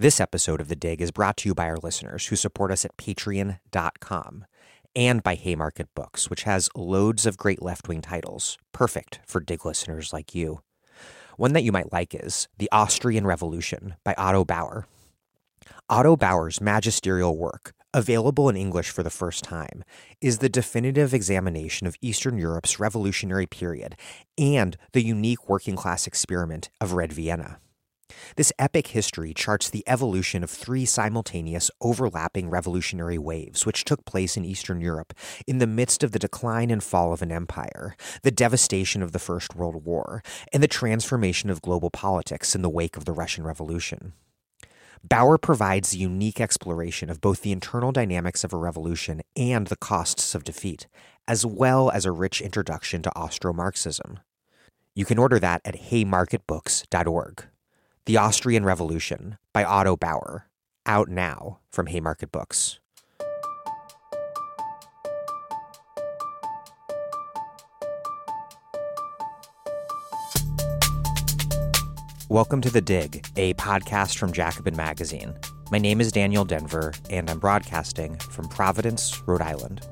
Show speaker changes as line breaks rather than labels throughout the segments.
This episode of The Dig is brought to you by our listeners who support us at patreon.com and by Haymarket Books, which has loads of great left wing titles, perfect for Dig listeners like you. One that you might like is The Austrian Revolution by Otto Bauer. Otto Bauer's magisterial work, available in English for the first time, is the definitive examination of Eastern Europe's revolutionary period and the unique working class experiment of Red Vienna. This epic history charts the evolution of three simultaneous overlapping revolutionary waves which took place in Eastern Europe in the midst of the decline and fall of an empire, the devastation of the First World War, and the transformation of global politics in the wake of the Russian Revolution. Bauer provides a unique exploration of both the internal dynamics of a revolution and the costs of defeat, as well as a rich introduction to Austro Marxism. You can order that at haymarketbooks.org. The Austrian Revolution by Otto Bauer, out now from Haymarket Books. Welcome to The Dig, a podcast from Jacobin Magazine. My name is Daniel Denvir, and I'm broadcasting from Providence, Rhode Island.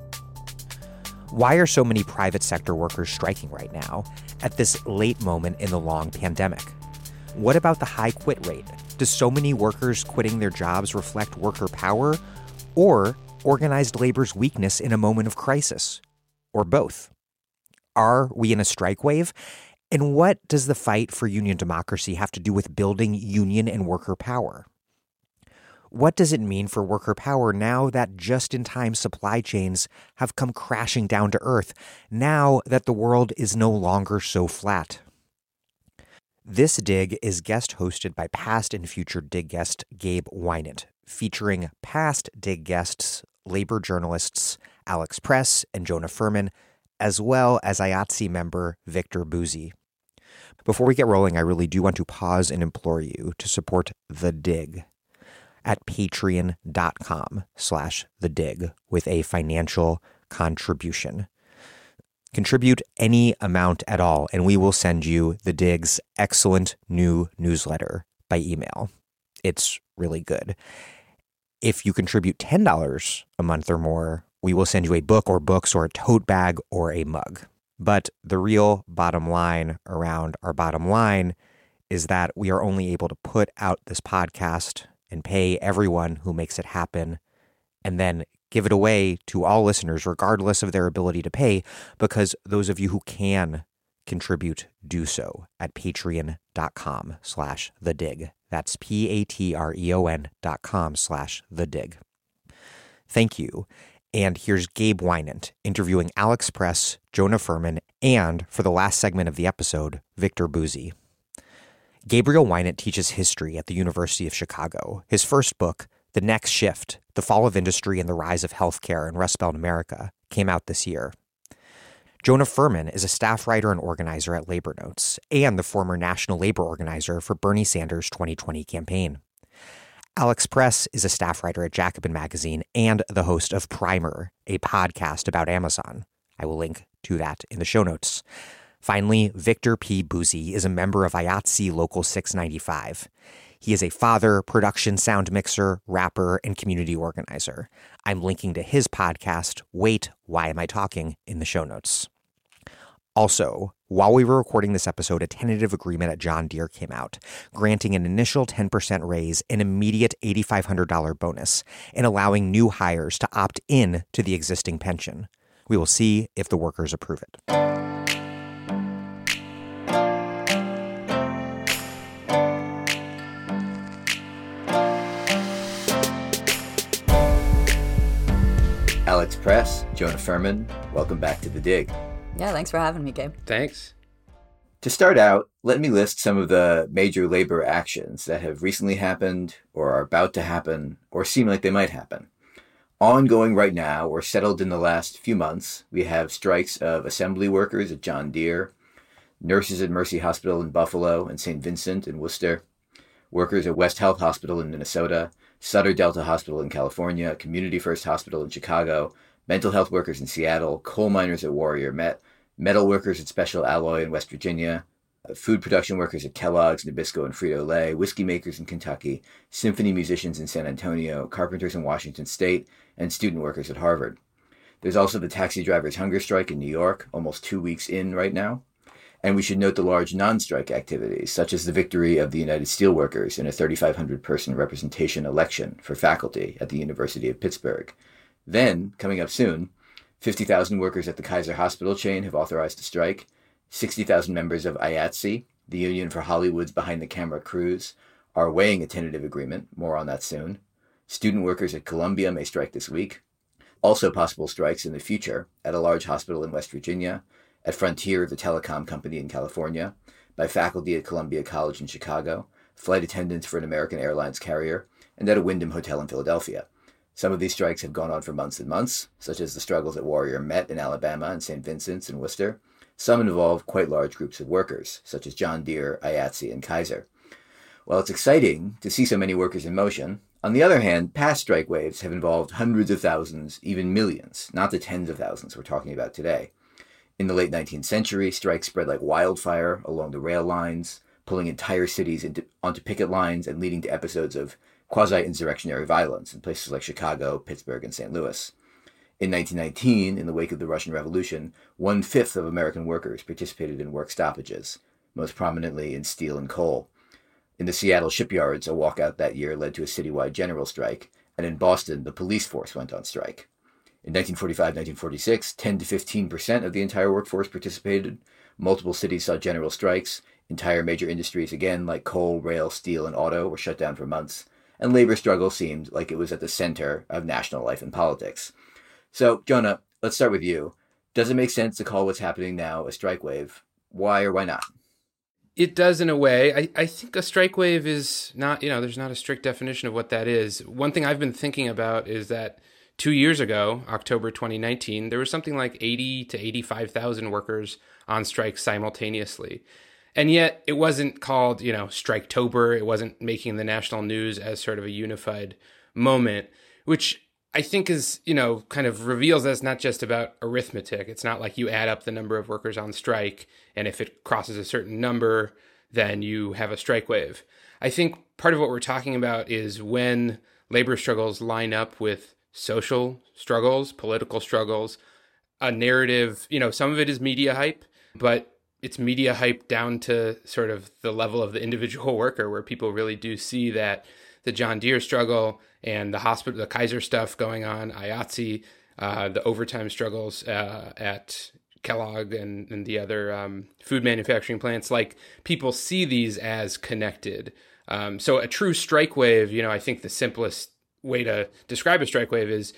Why are so many private sector workers striking right now at this late moment in the long pandemic? What about the high quit rate? Do so many workers quitting their jobs reflect worker power or organized labor's weakness in a moment of crisis? Or both? Are we in a strike wave? And what does the fight for union democracy have to do with building union and worker power? What does it mean for worker power now that just in time supply chains have come crashing down to earth, now that the world is no longer so flat? This dig is guest hosted by past and future dig guest Gabe Winant, featuring past dig guests, labor journalists Alex Press and Jonah Furman, as well as IATSE member Victor Bouzi. Before we get rolling, I really do want to pause and implore you to support The Dig at patreon.com slash The Dig with a financial contribution. Contribute any amount at all, and we will send you the Dig's excellent new newsletter by email. It's really good. If you contribute $10 a month or more, we will send you a book or books or a tote bag or a mug. But the real bottom line around our bottom line is that we are only able to put out this podcast and pay everyone who makes it happen and then give it away to all listeners, regardless of their ability to pay, because those of you who can contribute do so at patreon.com slash the dig. That's P-A-T-R-E-O-N dot com slash the dig. Thank you. And here's Gabe Winant interviewing Alex Press, Jonah Furman, and for the last segment of the episode, Victor Bouzi. Gabriel Winant teaches history at the University of Chicago. His first book, The Next Shift, the Fall of Industry and the Rise of Healthcare in Rust Belt America came out this year. Jonah Furman is a staff writer and organizer at Labor Notes and the former national labor organizer for Bernie Sanders' 2020 campaign. Alex Press is a staff writer at Jacobin Magazine and the host of Primer, a podcast about Amazon. I will link to that in the show notes. Finally, Victor P. Bouzi is a member of IATSE Local 695. He is a father, production sound mixer, rapper, and community organizer. I'm linking to his podcast, Wait, Why Am I Talking, in the show notes. Also, while we were recording this episode, a tentative agreement at John Deere came out, granting an initial 10% raise, an immediate $8,500 bonus, and allowing new hires to opt in to the existing pension. We will see if the workers approve it.
Alex Press, Jonah Furman, welcome back to The Dig.
Yeah, thanks for having me, Gabe.
Thanks.
To start out, let me list some of the major labor actions that have recently happened, or are about to happen, or seem like they might happen. Ongoing right now, or settled in the last few months, we have strikes of assembly workers at John Deere, nurses at Mercy Hospital in Buffalo and St. Vincent in Worcester, workers at West Health Hospital in Minnesota, Sutter Delta Hospital in California, Community First Hospital in Chicago, mental health workers in Seattle, coal miners at Warrior Met, metal workers at Special Alloy in West Virginia, uh, food production workers at Kellogg's, Nabisco, and Frito Lay, whiskey makers in Kentucky, symphony musicians in San Antonio, carpenters in Washington State, and student workers at Harvard. There's also the taxi drivers' hunger strike in New York, almost two weeks in right now. And we should note the large non strike activities, such as the victory of the United Steelworkers in a 3,500 person representation election for faculty at the University of Pittsburgh. Then, coming up soon, 50,000 workers at the Kaiser Hospital chain have authorized a strike. 60,000 members of IATSE, the Union for Hollywood's Behind the Camera Crews, are weighing a tentative agreement. More on that soon. Student workers at Columbia may strike this week. Also, possible strikes in the future at a large hospital in West Virginia, at Frontier, the telecom company in California, by faculty at Columbia College in Chicago, flight attendants for an American Airlines carrier, and at a Wyndham Hotel in Philadelphia. Some of these strikes have gone on for months and months, such as the struggles at Warrior Met in Alabama and St. Vincent's and Worcester. Some involve quite large groups of workers, such as John Deere, IATSE, and Kaiser. While it's exciting to see so many workers in motion, on the other hand, past strike waves have involved hundreds of thousands, even millions, not the tens of thousands we're talking about today. In the late 19th century, strikes spread like wildfire along the rail lines, pulling entire cities into, onto picket lines and leading to episodes of quasi insurrectionary violence in places like Chicago, Pittsburgh, and St. Louis. In 1919, in the wake of the Russian Revolution, one fifth of American workers participated in work stoppages, most prominently in steel and coal. In the Seattle shipyards, a walkout that year led to a citywide general strike, and in Boston, the police force went on strike. In 1945 1946, 10 to 15 percent of the entire workforce participated. Multiple cities saw general strikes. Entire major industries, again, like coal, rail, steel, and auto, were shut down for months. And labor struggle seemed like it was at the center of national life and politics. So, Jonah, let's start with you. Does it make sense to call what's happening now a strike wave? Why or why not?
It does in a way. I, I think a strike wave is not, you know, there's not a strict definition of what that is. One thing I've been thinking about is that two years ago, October 2019, there was something like 80 to 85,000 workers on strike simultaneously. And yet it wasn't called, you know, Striketober. It wasn't making the national news as sort of a unified moment, which I think is, you know, kind of reveals that it's not just about arithmetic. It's not like you add up the number of workers on strike, and if it crosses a certain number, then you have a strike wave. I think part of what we're talking about is when labor struggles line up with social struggles, political struggles, a narrative, you know, some of it is media hype, but it's media hype down to sort of the level of the individual worker where people really do see that the John Deere struggle and the hospital, the Kaiser stuff going on, IATSE, uh, the overtime struggles uh, at Kellogg and, and the other um, food manufacturing plants. Like people see these as connected. Um, so a true strike wave, you know, I think the simplest way to describe a strike wave is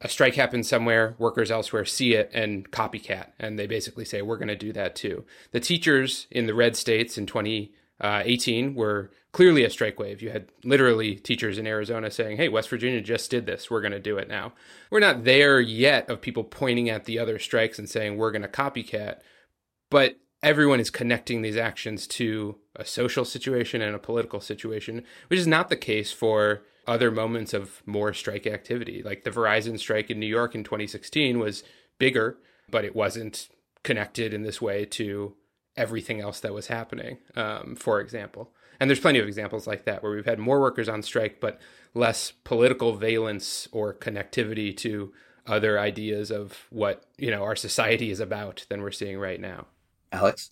a strike happens somewhere, workers elsewhere see it and copycat, and they basically say, we're going to do that too. The teachers in the red states in 2018 uh, were clearly a strike wave. You had literally teachers in Arizona saying, hey, West Virginia just did this. We're going to do it now. We're not there yet of people pointing at the other strikes and saying, we're going to copycat. But everyone is connecting these actions to a social situation and a political situation, which is not the case for other moments of more strike activity. Like the Verizon strike in New York in 2016 was bigger, but it wasn't connected in this way to everything else that was happening, um, for example. And there's plenty of examples like that where we've had more workers on strike, but less political valence or connectivity to other ideas of what you know our society is about than we're seeing right now.
Alex.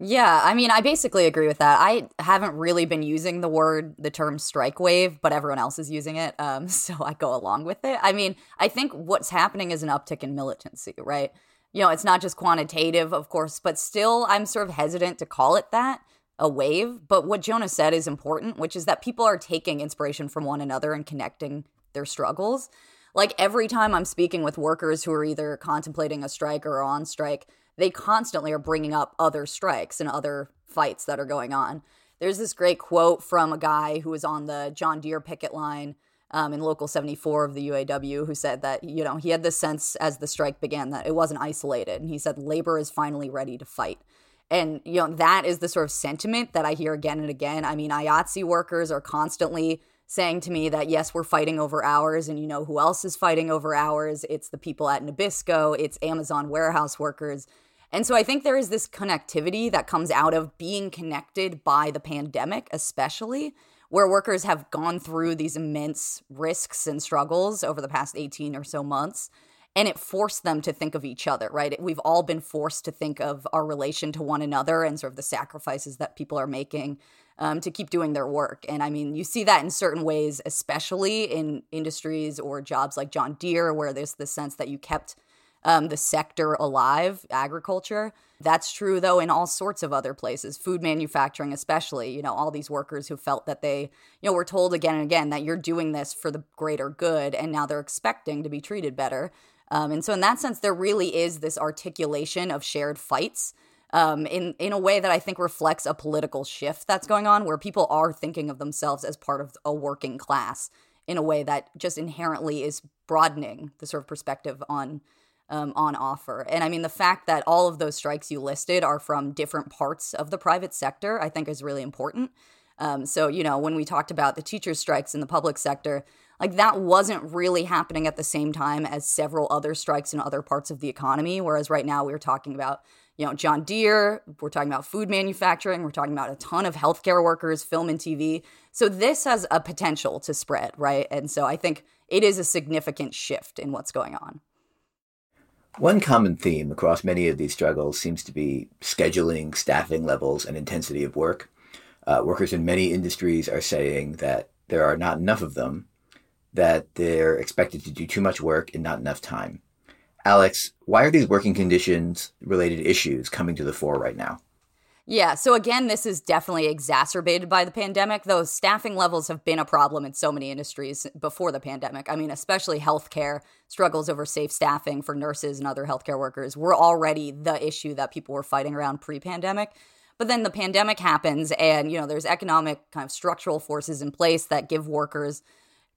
Yeah, I mean, I basically agree with that. I haven't really been using the word, the term strike wave, but everyone else is using it. Um, so I go along with it. I mean, I think what's happening is an uptick in militancy, right? You know, it's not just quantitative, of course, but still, I'm sort of hesitant to call it that a wave. But what Jonah said is important, which is that people are taking inspiration from one another and connecting their struggles. Like every time I'm speaking with workers who are either contemplating a strike or on strike, they constantly are bringing up other strikes and other fights that are going on. There's this great quote from a guy who was on the John Deere picket line um, in Local 74 of the UAW who said that, you know, he had this sense as the strike began that it wasn't isolated. And he said, labor is finally ready to fight. And, you know, that is the sort of sentiment that I hear again and again. I mean, IATSE workers are constantly saying to me that, yes, we're fighting over hours. And you know who else is fighting over hours? It's the people at Nabisco, it's Amazon warehouse workers. And so I think there is this connectivity that comes out of being connected by the pandemic, especially where workers have gone through these immense risks and struggles over the past 18 or so months. And it forced them to think of each other, right? We've all been forced to think of our relation to one another and sort of the sacrifices that people are making um, to keep doing their work. And I mean, you see that in certain ways, especially in industries or jobs like John Deere, where there's the sense that you kept um, the sector alive, agriculture. That's true, though, in all sorts of other places, food manufacturing, especially. You know, all these workers who felt that they, you know, were told again and again that you're doing this for the greater good, and now they're expecting to be treated better. Um, and so, in that sense, there really is this articulation of shared fights um, in in a way that I think reflects a political shift that's going on, where people are thinking of themselves as part of a working class in a way that just inherently is broadening the sort of perspective on um, on offer. And I mean, the fact that all of those strikes you listed are from different parts of the private sector, I think is really important. Um, so, you know, when we talked about the teachers' strikes in the public sector, like that wasn't really happening at the same time as several other strikes in other parts of the economy. Whereas right now we're talking about, you know, John Deere, we're talking about food manufacturing, we're talking about a ton of healthcare workers, film and TV. So this has a potential to spread, right? And so I think it is a significant shift in what's going on.
One common theme across many of these struggles seems to be scheduling, staffing levels, and intensity of work. Uh, workers in many industries are saying that there are not enough of them, that they're expected to do too much work in not enough time. Alex, why are these working conditions related issues coming to the fore right now?
Yeah, so again, this is definitely exacerbated by the pandemic, though staffing levels have been a problem in so many industries before the pandemic. I mean, especially healthcare struggles over safe staffing for nurses and other healthcare workers were already the issue that people were fighting around pre pandemic. But then the pandemic happens, and you know, there's economic kind of structural forces in place that give workers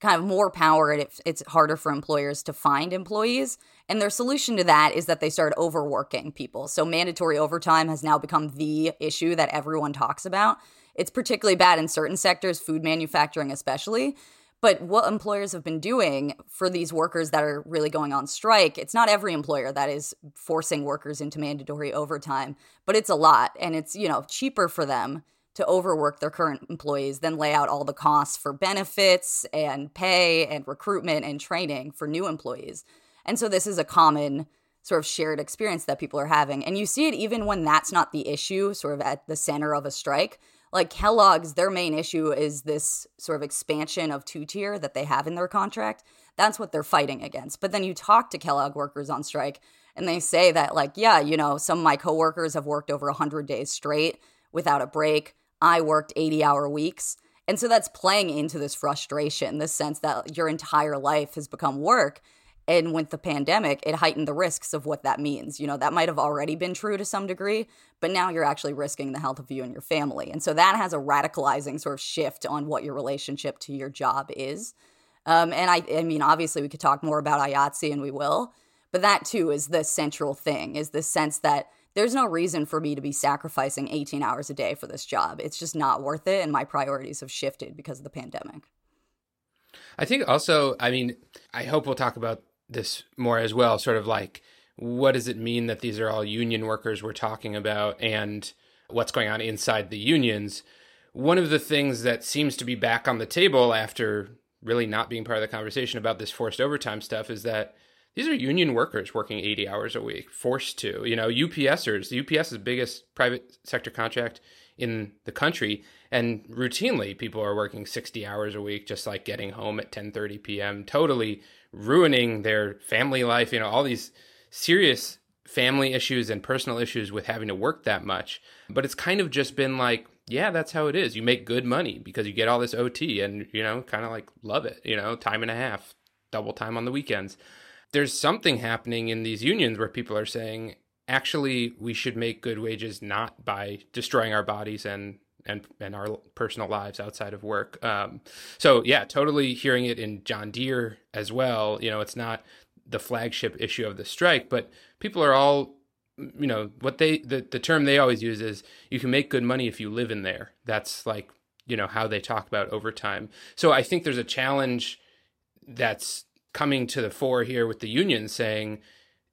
kind of more power and it, it's harder for employers to find employees. And their solution to that is that they start overworking people. So mandatory overtime has now become the issue that everyone talks about. It's particularly bad in certain sectors, food manufacturing especially. But what employers have been doing for these workers that are really going on strike, it's not every employer that is forcing workers into mandatory overtime, but it's a lot. And it's, you know, cheaper for them to overwork their current employees, then lay out all the costs for benefits and pay and recruitment and training for new employees. And so this is a common sort of shared experience that people are having. And you see it even when that's not the issue, sort of at the center of a strike. Like Kellogg's, their main issue is this sort of expansion of two tier that they have in their contract. That's what they're fighting against. But then you talk to Kellogg workers on strike, and they say that, like, yeah, you know, some of my coworkers have worked over 100 days straight without a break. I worked 80 hour weeks. And so that's playing into this frustration, this sense that your entire life has become work. And with the pandemic, it heightened the risks of what that means. You know, that might have already been true to some degree, but now you're actually risking the health of you and your family. And so that has a radicalizing sort of shift on what your relationship to your job is. Um, and I, I mean, obviously, we could talk more about IATSE and we will, but that too is the central thing is the sense that there's no reason for me to be sacrificing 18 hours a day for this job. It's just not worth it. And my priorities have shifted because of the pandemic.
I think also, I mean, I hope we'll talk about this more as well, sort of like what does it mean that these are all union workers we're talking about and what's going on inside the unions. One of the things that seems to be back on the table after really not being part of the conversation about this forced overtime stuff is that these are union workers working 80 hours a week, forced to. You know, UPSers, the UPS is the biggest private sector contract in the country and routinely people are working 60 hours a week just like getting home at 10:30 p.m. totally ruining their family life, you know, all these serious family issues and personal issues with having to work that much. But it's kind of just been like, yeah, that's how it is. You make good money because you get all this OT and, you know, kind of like love it, you know, time and a half, double time on the weekends there's something happening in these unions where people are saying, actually, we should make good wages not by destroying our bodies and and and our personal lives outside of work. Um, so yeah, totally hearing it in John Deere as well. You know, it's not the flagship issue of the strike, but people are all you know what they the, the term they always use is you can make good money if you live in there that's like you know how they talk about overtime so i think there's a challenge that's coming to the fore here with the union saying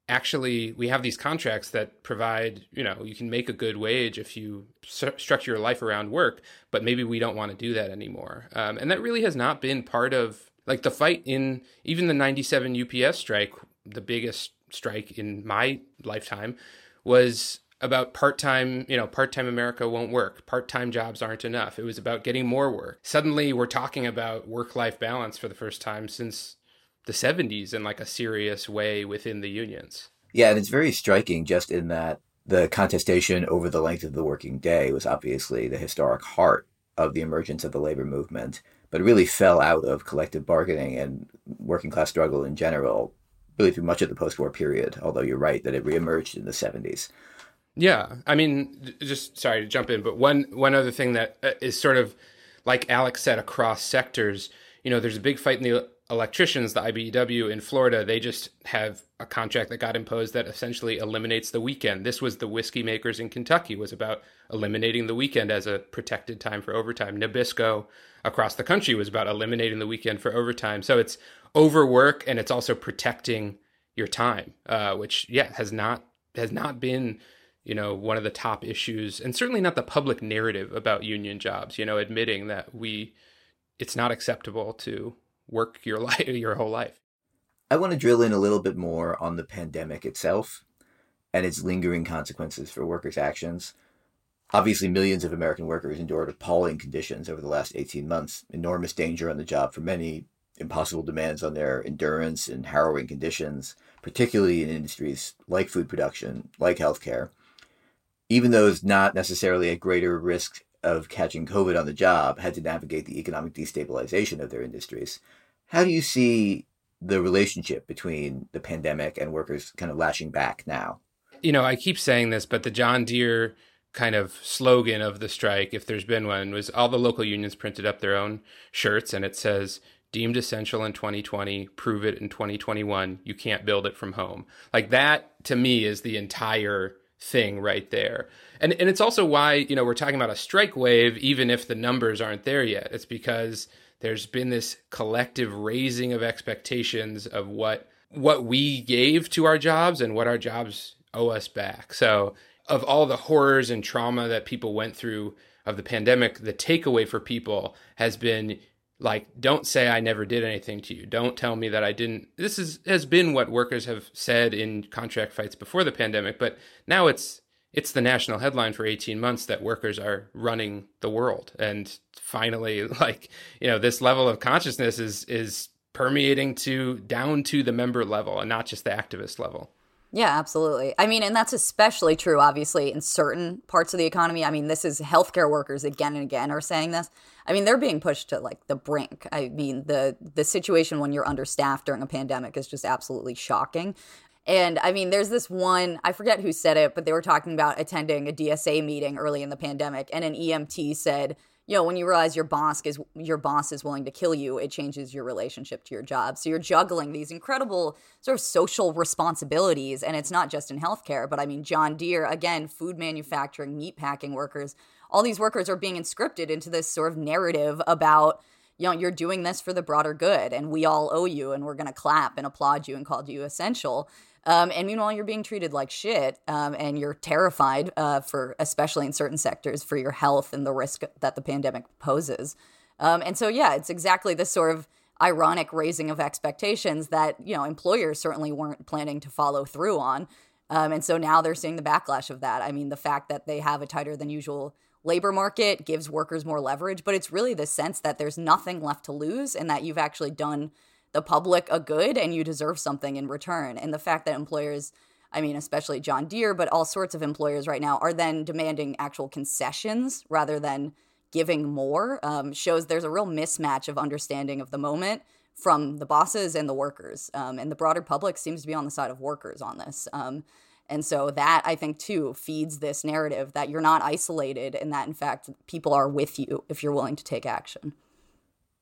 actually we have these contracts that provide you know you can make a good wage if you st- structure your life around work but maybe we don't want to do that anymore. Um, and that really has not been part of like the fight in even the 97 ups strike the biggest strike in my lifetime was about part-time you know part-time america won't work. Part-time jobs aren't enough. It was about getting more work. Suddenly we're talking about work-life balance for the first time since the 70s in like a serious way within the unions.
Yeah, and it's very striking just in that the contestation over the length of the working day was obviously the historic heart of the emergence of the labor movement, but it really fell out of collective bargaining and working class struggle in general, really through much of the post war period, although you're right that it reemerged in the 70s.
Yeah, I mean, just sorry to jump in, but one one other thing that uh, sort of like Alex said across sectors. You know, there's a big fight in the electricians, the IBEW in Florida, they just have a contract that got imposed that essentially eliminates the weekend. This was the whiskey makers in Kentucky was about eliminating the weekend as a protected time for overtime. Nabisco across the country was about eliminating the weekend for overtime. So it's overwork and it's also protecting your time, uh, which yeah has not has not been you know one of the top issues and certainly not the public narrative about union jobs. You know, admitting that we it's not acceptable to work your life your whole life.
I want to drill in a little bit more on the pandemic itself and its lingering consequences for workers' actions. Obviously, millions of American workers endured appalling conditions over the last 18 months, enormous danger on the job for many, impossible demands on their endurance and harrowing conditions, particularly in industries like food production, like healthcare. Even those not necessarily at greater risk of catching COVID on the job had to navigate the economic destabilization of their industries. How do you see the relationship between the pandemic and workers kind of lashing back now?
You know, I keep saying this, but the John Deere kind of slogan of the strike, if there's been one, was all the local unions printed up their own shirts and it says, deemed essential in 2020, prove it in 2021. You can't build it from home. Like that to me is the entire thing right there. And and it's also why, you know, we're talking about a strike wave even if the numbers aren't there yet. It's because there's been this collective raising of expectations of what what we gave to our jobs and what our jobs owe us back. So, of all the horrors and trauma that people went through of the pandemic, the takeaway for people has been like don't say i never did anything to you. Don't tell me that i didn't. This is has been what workers have said in contract fights before the pandemic but now it's it's the national headline for 18 months that workers are running the world. And finally like you know this level of consciousness is is permeating to down to the member level and not just the activist level
yeah, absolutely. I mean, and that's especially true, obviously, in certain parts of the economy. I mean, this is healthcare workers again and again are saying this. I mean, they're being pushed to like the brink. I mean, the the situation when you're understaffed during a pandemic is just absolutely shocking. And I mean, there's this one, I forget who said it, but they were talking about attending a DSA meeting early in the pandemic, and an EMT said, you know, when you realize your boss is your boss is willing to kill you, it changes your relationship to your job. So you're juggling these incredible sort of social responsibilities, and it's not just in healthcare, but I mean John Deere, again, food manufacturing, meat packing workers, all these workers are being inscripted into this sort of narrative about you know you're doing this for the broader good and we all owe you and we're going to clap and applaud you and call you essential um, and meanwhile, you're being treated like shit, um, and you're terrified uh, for, especially in certain sectors, for your health and the risk that the pandemic poses. Um, and so, yeah, it's exactly this sort of ironic raising of expectations that you know employers certainly weren't planning to follow through on. Um, and so now they're seeing the backlash of that. I mean, the fact that they have a tighter than usual labor market gives workers more leverage, but it's really the sense that there's nothing left to lose and that you've actually done the public a good and you deserve something in return. And the fact that employers, I mean, especially John Deere, but all sorts of employers right now are then demanding actual concessions rather than giving more um, shows there's a real mismatch of understanding of the moment from the bosses and the workers. Um, and the broader public seems to be on the side of workers on this. Um, and so that I think too feeds this narrative that you're not isolated and that in fact people are with you if you're willing to take action.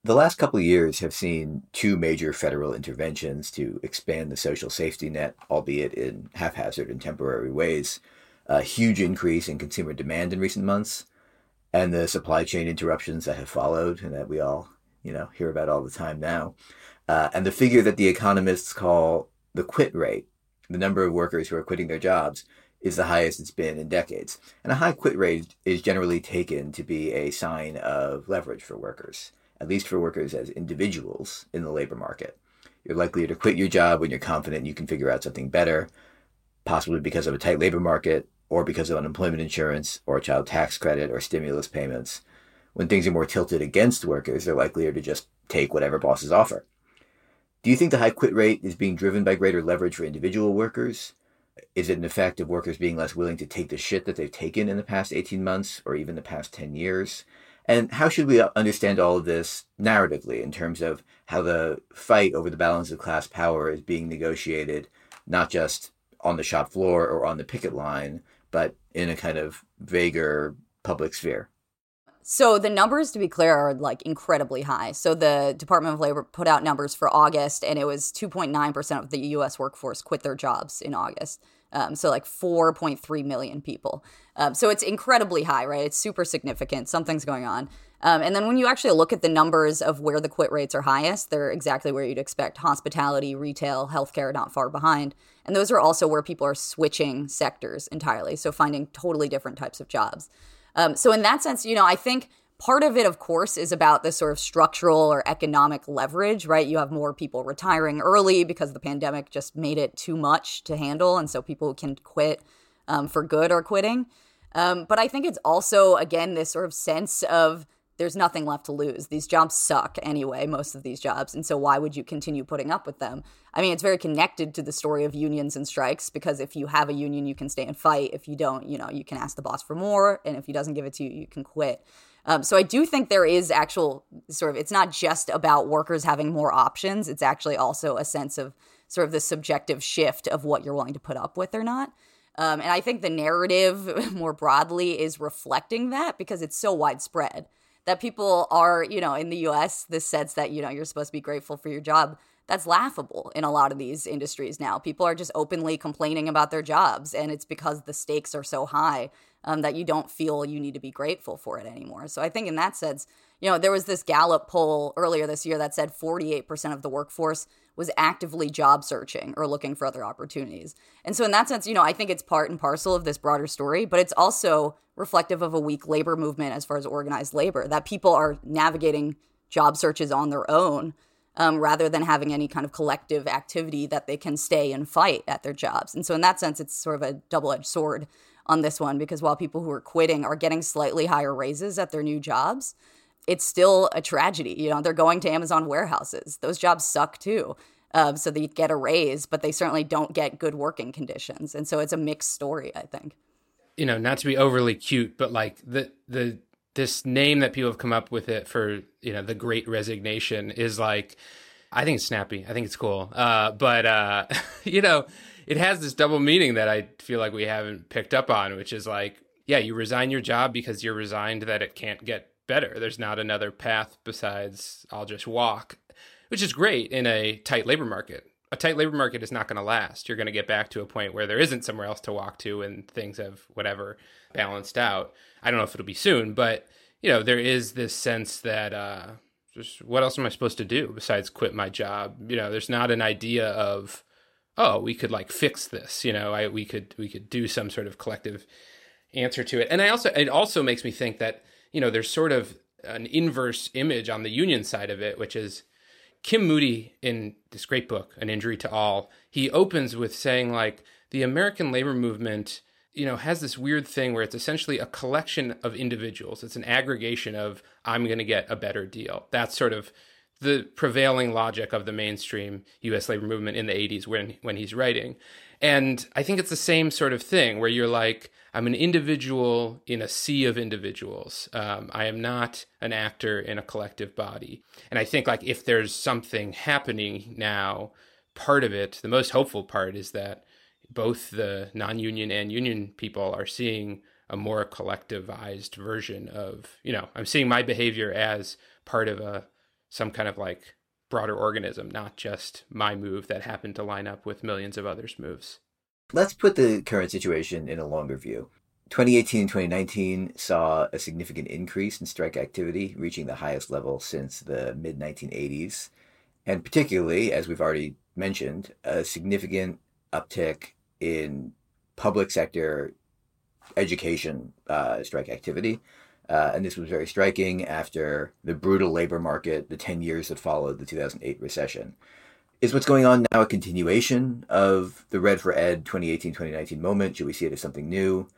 The last couple of years have seen two major federal interventions to expand the social safety net, albeit in haphazard and temporary ways. A huge increase in consumer demand in recent months, and the supply chain interruptions that have followed, and that we all, you know, hear about all the time now. Uh, and the figure that the economists call the quit rate, the number of workers who are quitting their jobs is the highest it's been in decades. And a high quit rate is generally taken to be a sign of leverage for workers, at least for workers as individuals in the labor market. You're likely to quit your job when you're confident you can figure out something better, possibly because of a tight labor market, or because of unemployment insurance, or child tax credit, or stimulus payments. When things are more tilted against workers, they're likelier to just take whatever bosses offer. Do you think the high quit rate is being driven by greater leverage for individual workers? Is it an effect of workers being less willing to take the shit that they've taken in the past 18 months or even the past 10 years? And how should we understand all of this narratively in terms of how the fight over the balance of class power is being negotiated, not just on the shop floor or on the picket line, but in a kind of vaguer public sphere?
So the numbers, to be clear, are like incredibly high. So the Department of Labor put out numbers for August, and it was 2.9% of the U.S. workforce quit their jobs in August. Um, so like 4.3 million people. Um, so it's incredibly high, right? It's super significant. Something's going on. Um, and then when you actually look at the numbers of where the quit rates are highest, they're exactly where you'd expect hospitality, retail, healthcare, not far behind. And those are also where people are switching sectors entirely. So finding totally different types of jobs. Um, so in that sense, you know, I think part of it, of course, is about this sort of structural or economic leverage, right? You have more people retiring early because the pandemic just made it too much to handle. And so people can quit um, for good are quitting. Um, but I think it's also, again, this sort of sense of there's nothing left to lose. These jobs suck anyway, most of these jobs. And so why would you continue putting up with them? I mean, it's very connected to the story of unions and strikes because if you have a union, you can stay and fight. If you don't, you know, you can ask the boss for more. And if he doesn't give it to you, you can quit. Um, so I do think there is actual sort of, it's not just about workers having more options. It's actually also a sense of sort of the subjective shift of what you're willing to put up with or not. Um, and I think the narrative more broadly is reflecting that because it's so widespread that people are, you know, in the US, this sense that, you know, you're supposed to be grateful for your job. That's laughable in a lot of these industries now. People are just openly complaining about their jobs, and it's because the stakes are so high um, that you don't feel you need to be grateful for it anymore. So I think in that sense, you know, there was this Gallup poll earlier this year that said 48% of the workforce was actively job searching or looking for other opportunities. And so, in that sense, you know, I think it's part and parcel of this broader story, but it's also reflective of a weak labor movement as far as organized labor, that people are navigating job searches on their own um, rather than having any kind of collective activity that they can stay and fight at their jobs. And so, in that sense, it's sort of a double edged sword on this one because while people who are quitting are getting slightly higher raises at their new jobs, it's still a tragedy. You know, they're going to Amazon warehouses. Those jobs suck too. Um, so they get a raise, but they certainly don't get good working conditions. And so it's a mixed story, I think.
You know, not to be overly cute, but like the the this name that people have come up with it for, you know, the great resignation is like I think it's snappy. I think it's cool. Uh, but uh, you know, it has this double meaning that I feel like we haven't picked up on, which is like, yeah, you resign your job because you're resigned that it can't get better. There's not another path besides I'll just walk, which is great in a tight labor market. A tight labor market is not going to last. You're going to get back to a point where there isn't somewhere else to walk to and things have whatever balanced out. I don't know if it'll be soon, but you know, there is this sense that uh just what else am I supposed to do besides quit my job? You know, there's not an idea of oh, we could like fix this, you know, I we could we could do some sort of collective answer to it. And I also it also makes me think that you know, there's sort of an inverse image on the union side of it, which is Kim Moody in this great book, An Injury to All. He opens with saying, like, the American labor movement, you know, has this weird thing where it's essentially a collection of individuals. It's an aggregation of, I'm going to get a better deal. That's sort of the prevailing logic of the mainstream U.S. labor movement in the 80s when when he's writing. And I think it's the same sort of thing where you're like, I'm an individual in a sea of individuals. Um, I am not an actor in a collective body. And I think like if there's something happening now, part of it, the most hopeful part is that both the non-union and union people are seeing a more collectivized version of, you know, I'm seeing my behavior as part of a some kind of like broader organism, not just my move that happened to line up with millions of others' moves.
Let's put the current situation in a longer view. 2018 and 2019 saw a significant increase in strike activity, reaching the highest level since the mid 1980s. And particularly, as we've already mentioned, a significant uptick in public sector education uh, strike activity. Uh, and this was very striking after the brutal labor market, the 10 years that followed the 2008 recession. Is what's going on now a continuation of the Red for Ed 2018 2019 moment? Should we see it as something new?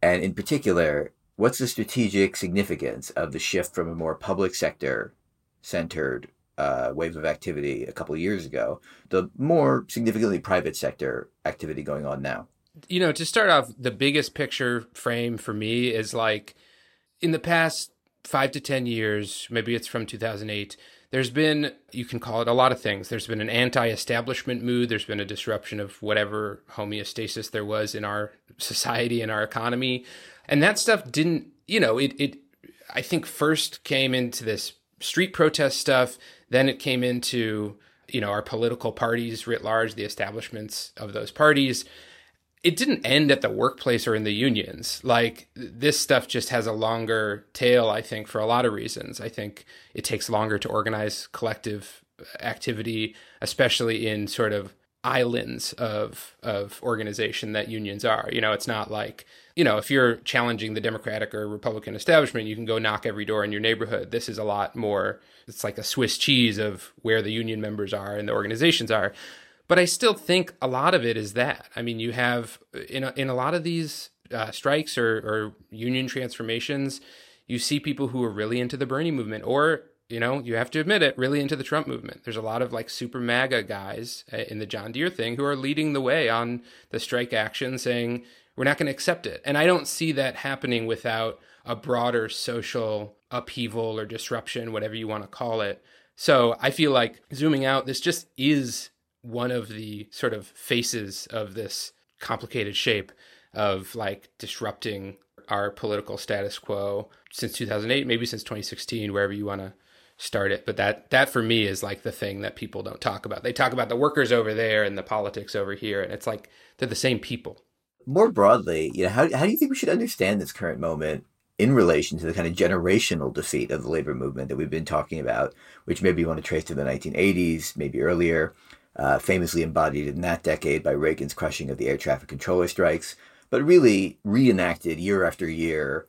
And in particular, what's the strategic significance of the shift from a more public sector centered uh, wave of activity a couple of years ago, the more significantly private sector activity going on now?
You know, to start off, the biggest picture frame for me is like in the past five to 10 years, maybe it's from 2008, there's been, you can call it a lot of things. There's been an anti establishment mood. There's been a disruption of whatever homeostasis there was in our society and our economy. And that stuff didn't, you know, it, it, I think first came into this street protest stuff. Then it came into, you know, our political parties writ large, the establishments of those parties it didn't end at the workplace or in the unions. Like this stuff just has a longer tail, I think, for a lot of reasons. I think it takes longer to organize collective activity, especially in sort of islands of of organization that unions are. You know, it's not like you know if you're challenging the Democratic or Republican establishment, you can go knock every door in your neighborhood. This is a lot more. It's like a Swiss cheese of where the union members are and the organizations are. But I still think a lot of it is that. I mean, you have in a, in a lot of these uh, strikes or, or union transformations, you see people who are really into the Bernie movement, or you know, you have to admit it, really into the Trump movement. There's a lot of like super MAGA guys uh, in the John Deere thing who are leading the way on the strike action, saying we're not going to accept it. And I don't see that happening without a broader social upheaval or disruption, whatever you want to call it. So I feel like zooming out, this just is one of the sort of faces of this complicated shape of like disrupting our political status quo since 2008 maybe since 2016 wherever you want to start it. But that that for me is like the thing that people don't talk about. They talk about the workers over there and the politics over here and it's like they're the same people.
More broadly you know how, how do you think we should understand this current moment in relation to the kind of generational defeat of the labor movement that we've been talking about which maybe you want to trace to the 1980s maybe earlier uh, famously embodied in that decade by Reagan's crushing of the air traffic controller strikes, but really reenacted year after year,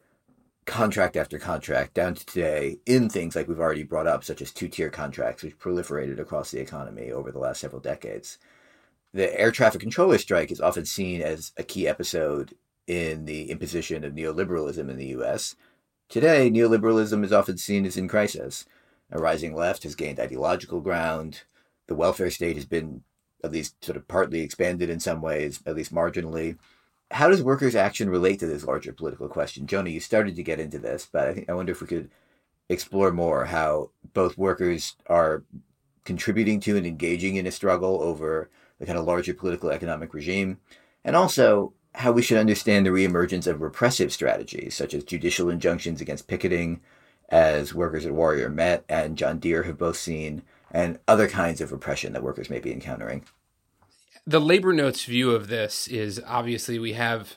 contract after contract, down to today, in things like we've already brought up, such as two tier contracts, which proliferated across the economy over the last several decades. The air traffic controller strike is often seen as a key episode in the imposition of neoliberalism in the US. Today, neoliberalism is often seen as in crisis. A rising left has gained ideological ground the welfare state has been at least sort of partly expanded in some ways, at least marginally. How does workers' action relate to this larger political question? Jonah, you started to get into this, but I think I wonder if we could explore more how both workers are contributing to and engaging in a struggle over the kind of larger political economic regime, and also how we should understand the reemergence of repressive strategies such as judicial injunctions against picketing, as workers at Warrior Met and John Deere have both seen, and other kinds of repression that workers may be encountering.
The labor notes view of this is obviously we have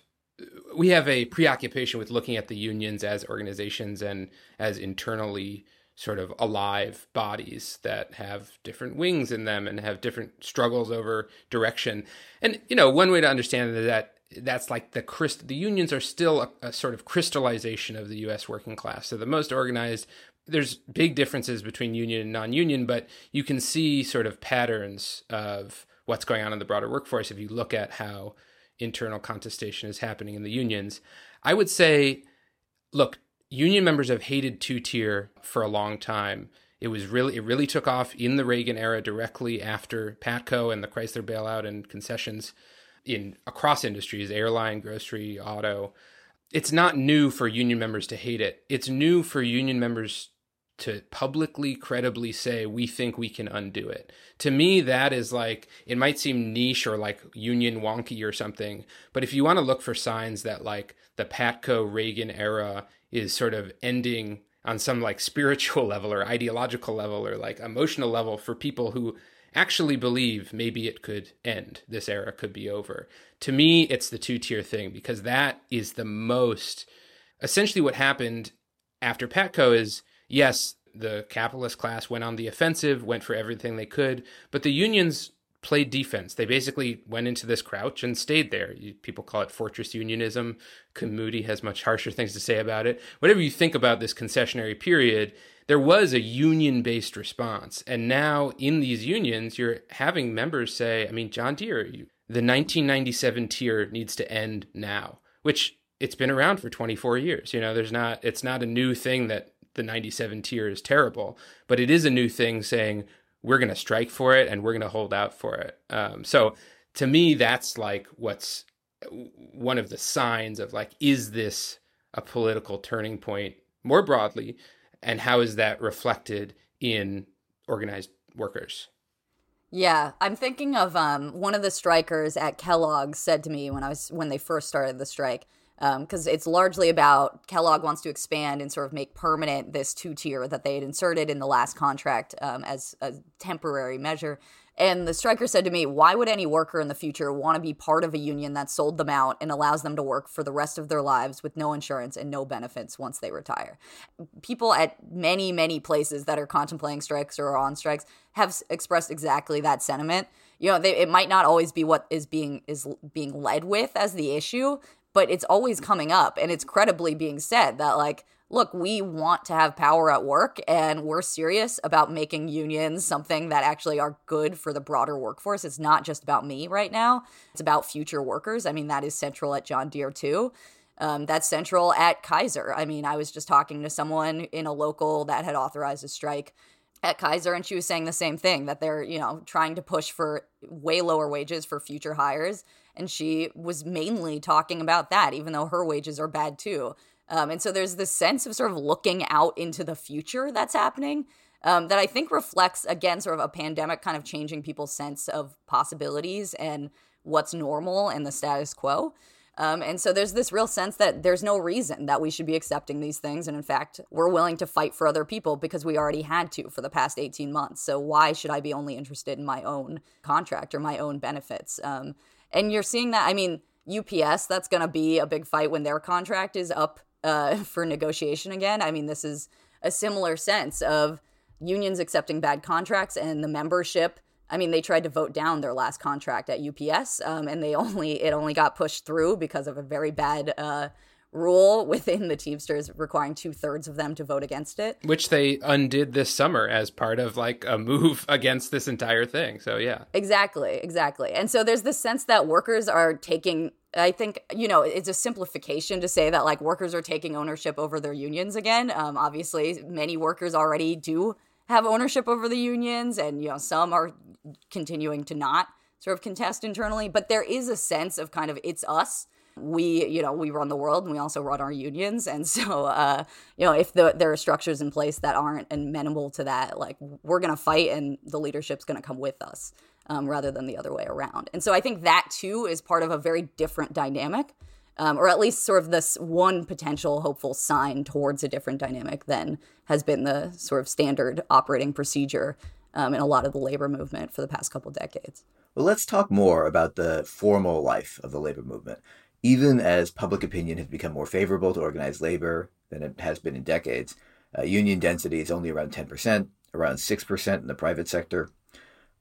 we have a preoccupation with looking at the unions as organizations and as internally sort of alive bodies that have different wings in them and have different struggles over direction. And you know, one way to understand that that's like the crystal the unions are still a, a, sort of crystallization of the US working class. So the most organized there's big differences between union and non-union, but you can see sort of patterns of what's going on in the broader workforce if you look at how internal contestation is happening in the unions. I would say, look, union members have hated two-tier for a long time. It was really it really took off in the Reagan era directly after Patco and the Chrysler bailout and concessions in across industries, airline, grocery, auto. It's not new for union members to hate it. It's new for union members to publicly credibly say we think we can undo it. To me that is like it might seem niche or like union wonky or something, but if you want to look for signs that like the Patco Reagan era is sort of ending on some like spiritual level or ideological level or like emotional level for people who actually believe maybe it could end, this era could be over. To me, it's the two tier thing because that is the most essentially what happened after Patco is yes, the capitalist class went on the offensive, went for everything they could, but the unions played defense. They basically went into this crouch and stayed there. People call it fortress unionism. Moody has much harsher things to say about it. Whatever you think about this concessionary period, there was a union based response. And now in these unions, you're having members say, I mean, John Deere, you, the 1997 tier needs to end now, which it's been around for 24 years. You know, there's not, it's not a new thing that the 97 tier is terrible, but it is a new thing saying we're going to strike for it and we're going to hold out for it. Um, so to me, that's like what's one of the signs of like, is this a political turning point more broadly? And how is that reflected in organized workers?
Yeah, I'm thinking of um, one of the strikers at Kellogg said to me when I was when they first started the strike because um, it's largely about Kellogg wants to expand and sort of make permanent this two tier that they had inserted in the last contract um, as a temporary measure. And the striker said to me, Why would any worker in the future want to be part of a union that sold them out and allows them to work for the rest of their lives with no insurance and no benefits once they retire? People at many, many places that are contemplating strikes or on strikes have expressed exactly that sentiment. You know, they, it might not always be what is being is being led with as the issue, but it's always coming up and it's credibly being said that like look we want to have power at work and we're serious about making unions something that actually are good for the broader workforce. It's not just about me right now. It's about future workers. I mean that is central at john deere too. Um, that's central at kaiser. I mean i was just talking to someone in a local that had authorized a strike at Kaiser and she was saying the same thing that they're, you know, trying to push for way lower wages for future hires and she was mainly talking about that, even though her wages are bad too. Um, and so there's this sense of sort of looking out into the future that's happening um, that I think reflects, again, sort of a pandemic kind of changing people's sense of possibilities and what's normal and the status quo. Um, and so there's this real sense that there's no reason that we should be accepting these things. And in fact, we're willing to fight for other people because we already had to for the past 18 months. So why should I be only interested in my own contract or my own benefits? Um, and you're seeing that. I mean, UPS, that's going to be a big fight when their contract is up uh, for negotiation again. I mean, this is a similar sense of unions accepting bad contracts and the membership. I mean, they tried to vote down their last contract at UPS, um, and they only it only got pushed through because of a very bad uh, rule within the Teamsters requiring two thirds of them to vote against it.
Which they undid this summer as part of like a move against this entire thing. So, yeah.
Exactly, exactly. And so there's this sense that workers are taking. I think, you know, it's a simplification to say that like workers are taking ownership over their unions again. Um, obviously, many workers already do have ownership over the unions, and, you know, some are continuing to not sort of contest internally. But there is a sense of kind of it's us we you know we run the world and we also run our unions and so uh you know if the, there are structures in place that aren't amenable to that like we're gonna fight and the leadership's gonna come with us um, rather than the other way around and so i think that too is part of a very different dynamic um, or at least sort of this one potential hopeful sign towards a different dynamic than has been the sort of standard operating procedure um, in a lot of the labor movement for the past couple decades.
Well, let's talk more about the formal life of the labor movement. Even as public opinion has become more favorable to organized labor than it has been in decades, uh, union density is only around 10%, around 6% in the private sector.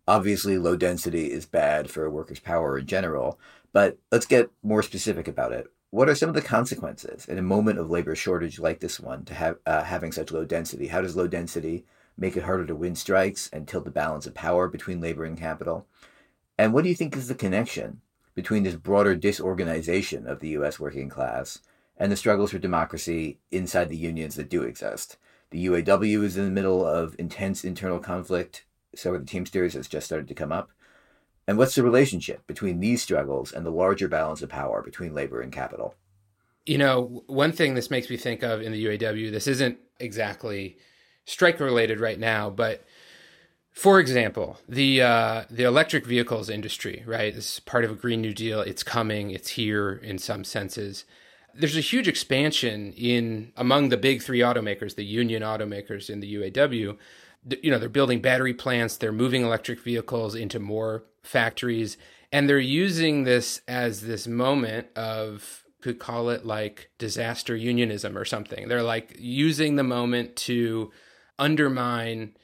Obviously, low density is bad for workers' power in general, but let's get more specific about it. What are some of the consequences in a moment of labor shortage like this one to have uh, having such low density? How does low density make it harder to win strikes and tilt the balance of power between labor and capital? And what do you think is the connection between this broader disorganization of the US working class and the struggles for democracy inside the unions that do exist. The UAW is in the middle of intense internal conflict, so are the Teamsters has just started to come up. And what's the relationship between these struggles and the larger balance of power between labor and capital?
You know, one thing this makes me think of in the UAW, this isn't exactly strike related right now, but for example, the uh, the electric vehicles industry, right? Is part of a Green New Deal. It's coming. It's here in some senses. There's a huge expansion in among the big three automakers, the union automakers in the UAW. You know, they're building battery plants. They're moving electric vehicles into more factories, and they're using this as this moment of could call it like disaster unionism or something. They're like using the moment to undermine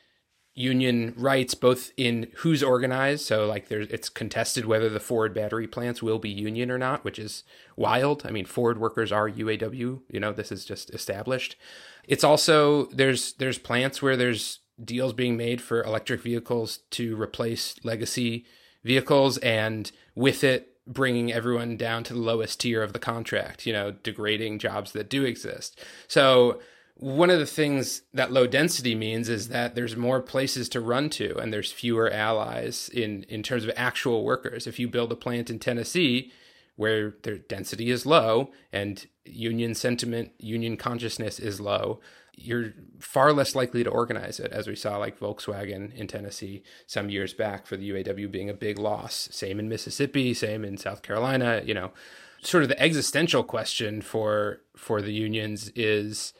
union rights both in who's organized. So like there's it's contested whether the ford battery plants will be union or not which is wild. I mean ford workers are uaw you know this is just established. It's also there's there's plants where there's deals being made for electric vehicles to replace legacy vehicles and with it bringing everyone down to the lowest tier of the contract, you know, degrading jobs that do exist. So one of the things that low density means is that there's more places to run to and there's fewer allies in in terms of actual workers. If you build a plant in Tennessee where their density is low and union sentiment, union consciousness is low, you're far less likely to organize it, as we saw like Volkswagen in Tennessee some years back for the UAW being a big loss. Same in Mississippi, same in South Carolina. You know, sort of the existential question for for the unions is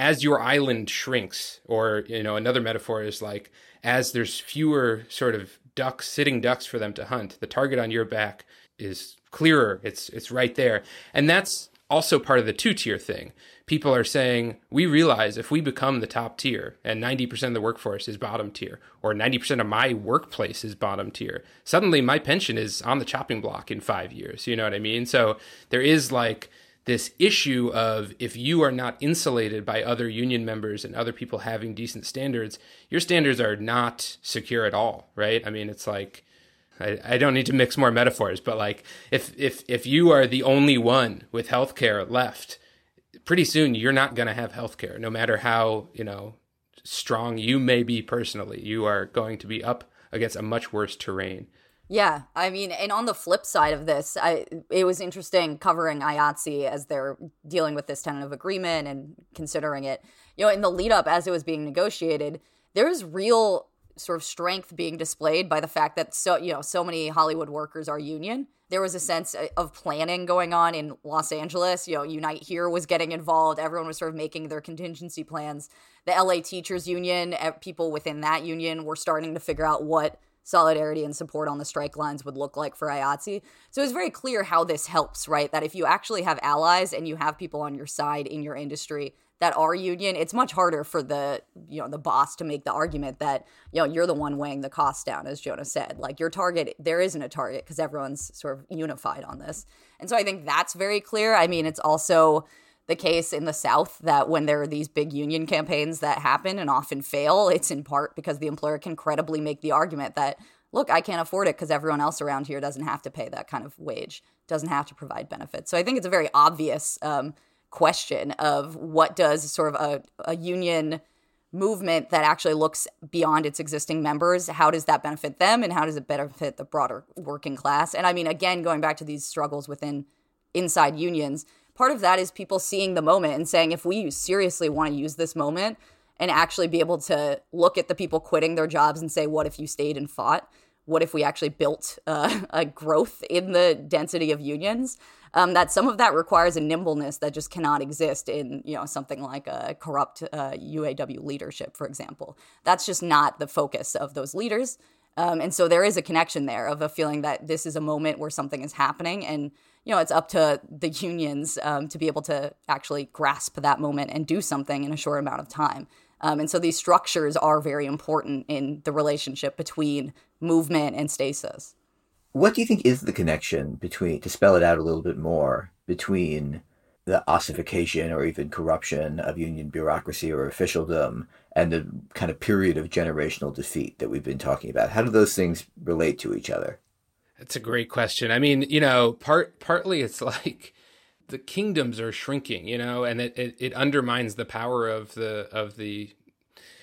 as your island shrinks, or you know, another metaphor is like as there's fewer sort of ducks, sitting ducks for them to hunt, the target on your back is clearer. It's it's right there, and that's also part of the two tier thing. People are saying, we realize if we become the top tier and 90% of the workforce is bottom tier, or 90% of my workplace is bottom tier, suddenly my pension is on the chopping block in five years. You know what I mean? So there is like this issue of if you are not insulated by other union members and other people having decent standards, your standards are not secure at all, right? I mean, it's like, I, I don't need to mix more metaphors, but like if if if you are the only one with healthcare left, pretty soon you're not going to have healthcare, no matter how you know strong you may be personally. You are going to be up against a much worse terrain.
Yeah, I mean, and on the flip side of this, I it was interesting covering IATSE as they're dealing with this tentative agreement and considering it. You know, in the lead up as it was being negotiated, there is real sort of strength being displayed by the fact that so you know so many Hollywood workers are union. There was a sense uh, of planning going on in Los Angeles. You know, Unite Here was getting involved. Everyone was sort of making their contingency plans. The LA Teachers Union, people within that union were starting to figure out what solidarity and support on the strike lines would look like for IATSE. So it's very clear how this helps, right? That if you actually have allies and you have people on your side in your industry that are union, it's much harder for the you know the boss to make the argument that you know you're the one weighing the cost down, as Jonah said. Like your target, there isn't a target because everyone's sort of unified on this, and so I think that's very clear. I mean, it's also the case in the South that when there are these big union campaigns that happen and often fail, it's in part because the employer can credibly make the argument that look, I can't afford it because everyone else around here doesn't have to pay that kind of wage, doesn't have to provide benefits. So I think it's a very obvious. Um, question of what does sort of a, a union movement that actually looks beyond its existing members how does that benefit them and how does it benefit the broader working class and i mean again going back to these struggles within inside unions part of that is people seeing the moment and saying if we seriously want to use this moment and actually be able to look at the people quitting their jobs and say what if you stayed and fought what if we actually built uh, a growth in the density of unions um, that some of that requires a nimbleness that just cannot exist in you know something like a corrupt uh, UAW leadership, for example. That's just not the focus of those leaders. Um, and so there is a connection there of a feeling that this is a moment where something is happening, and you know it's up to the unions um, to be able to actually grasp that moment and do something in a short amount of time. Um, and so these structures are very important in the relationship between movement and stasis.
What do you think is the connection between, to spell it out a little bit more, between the ossification or even corruption of union bureaucracy or officialdom and the kind of period of generational defeat that we've been talking about? How do those things relate to each other?
That's a great question. I mean, you know, part partly it's like the kingdoms are shrinking, you know, and it, it, it undermines the power of the of the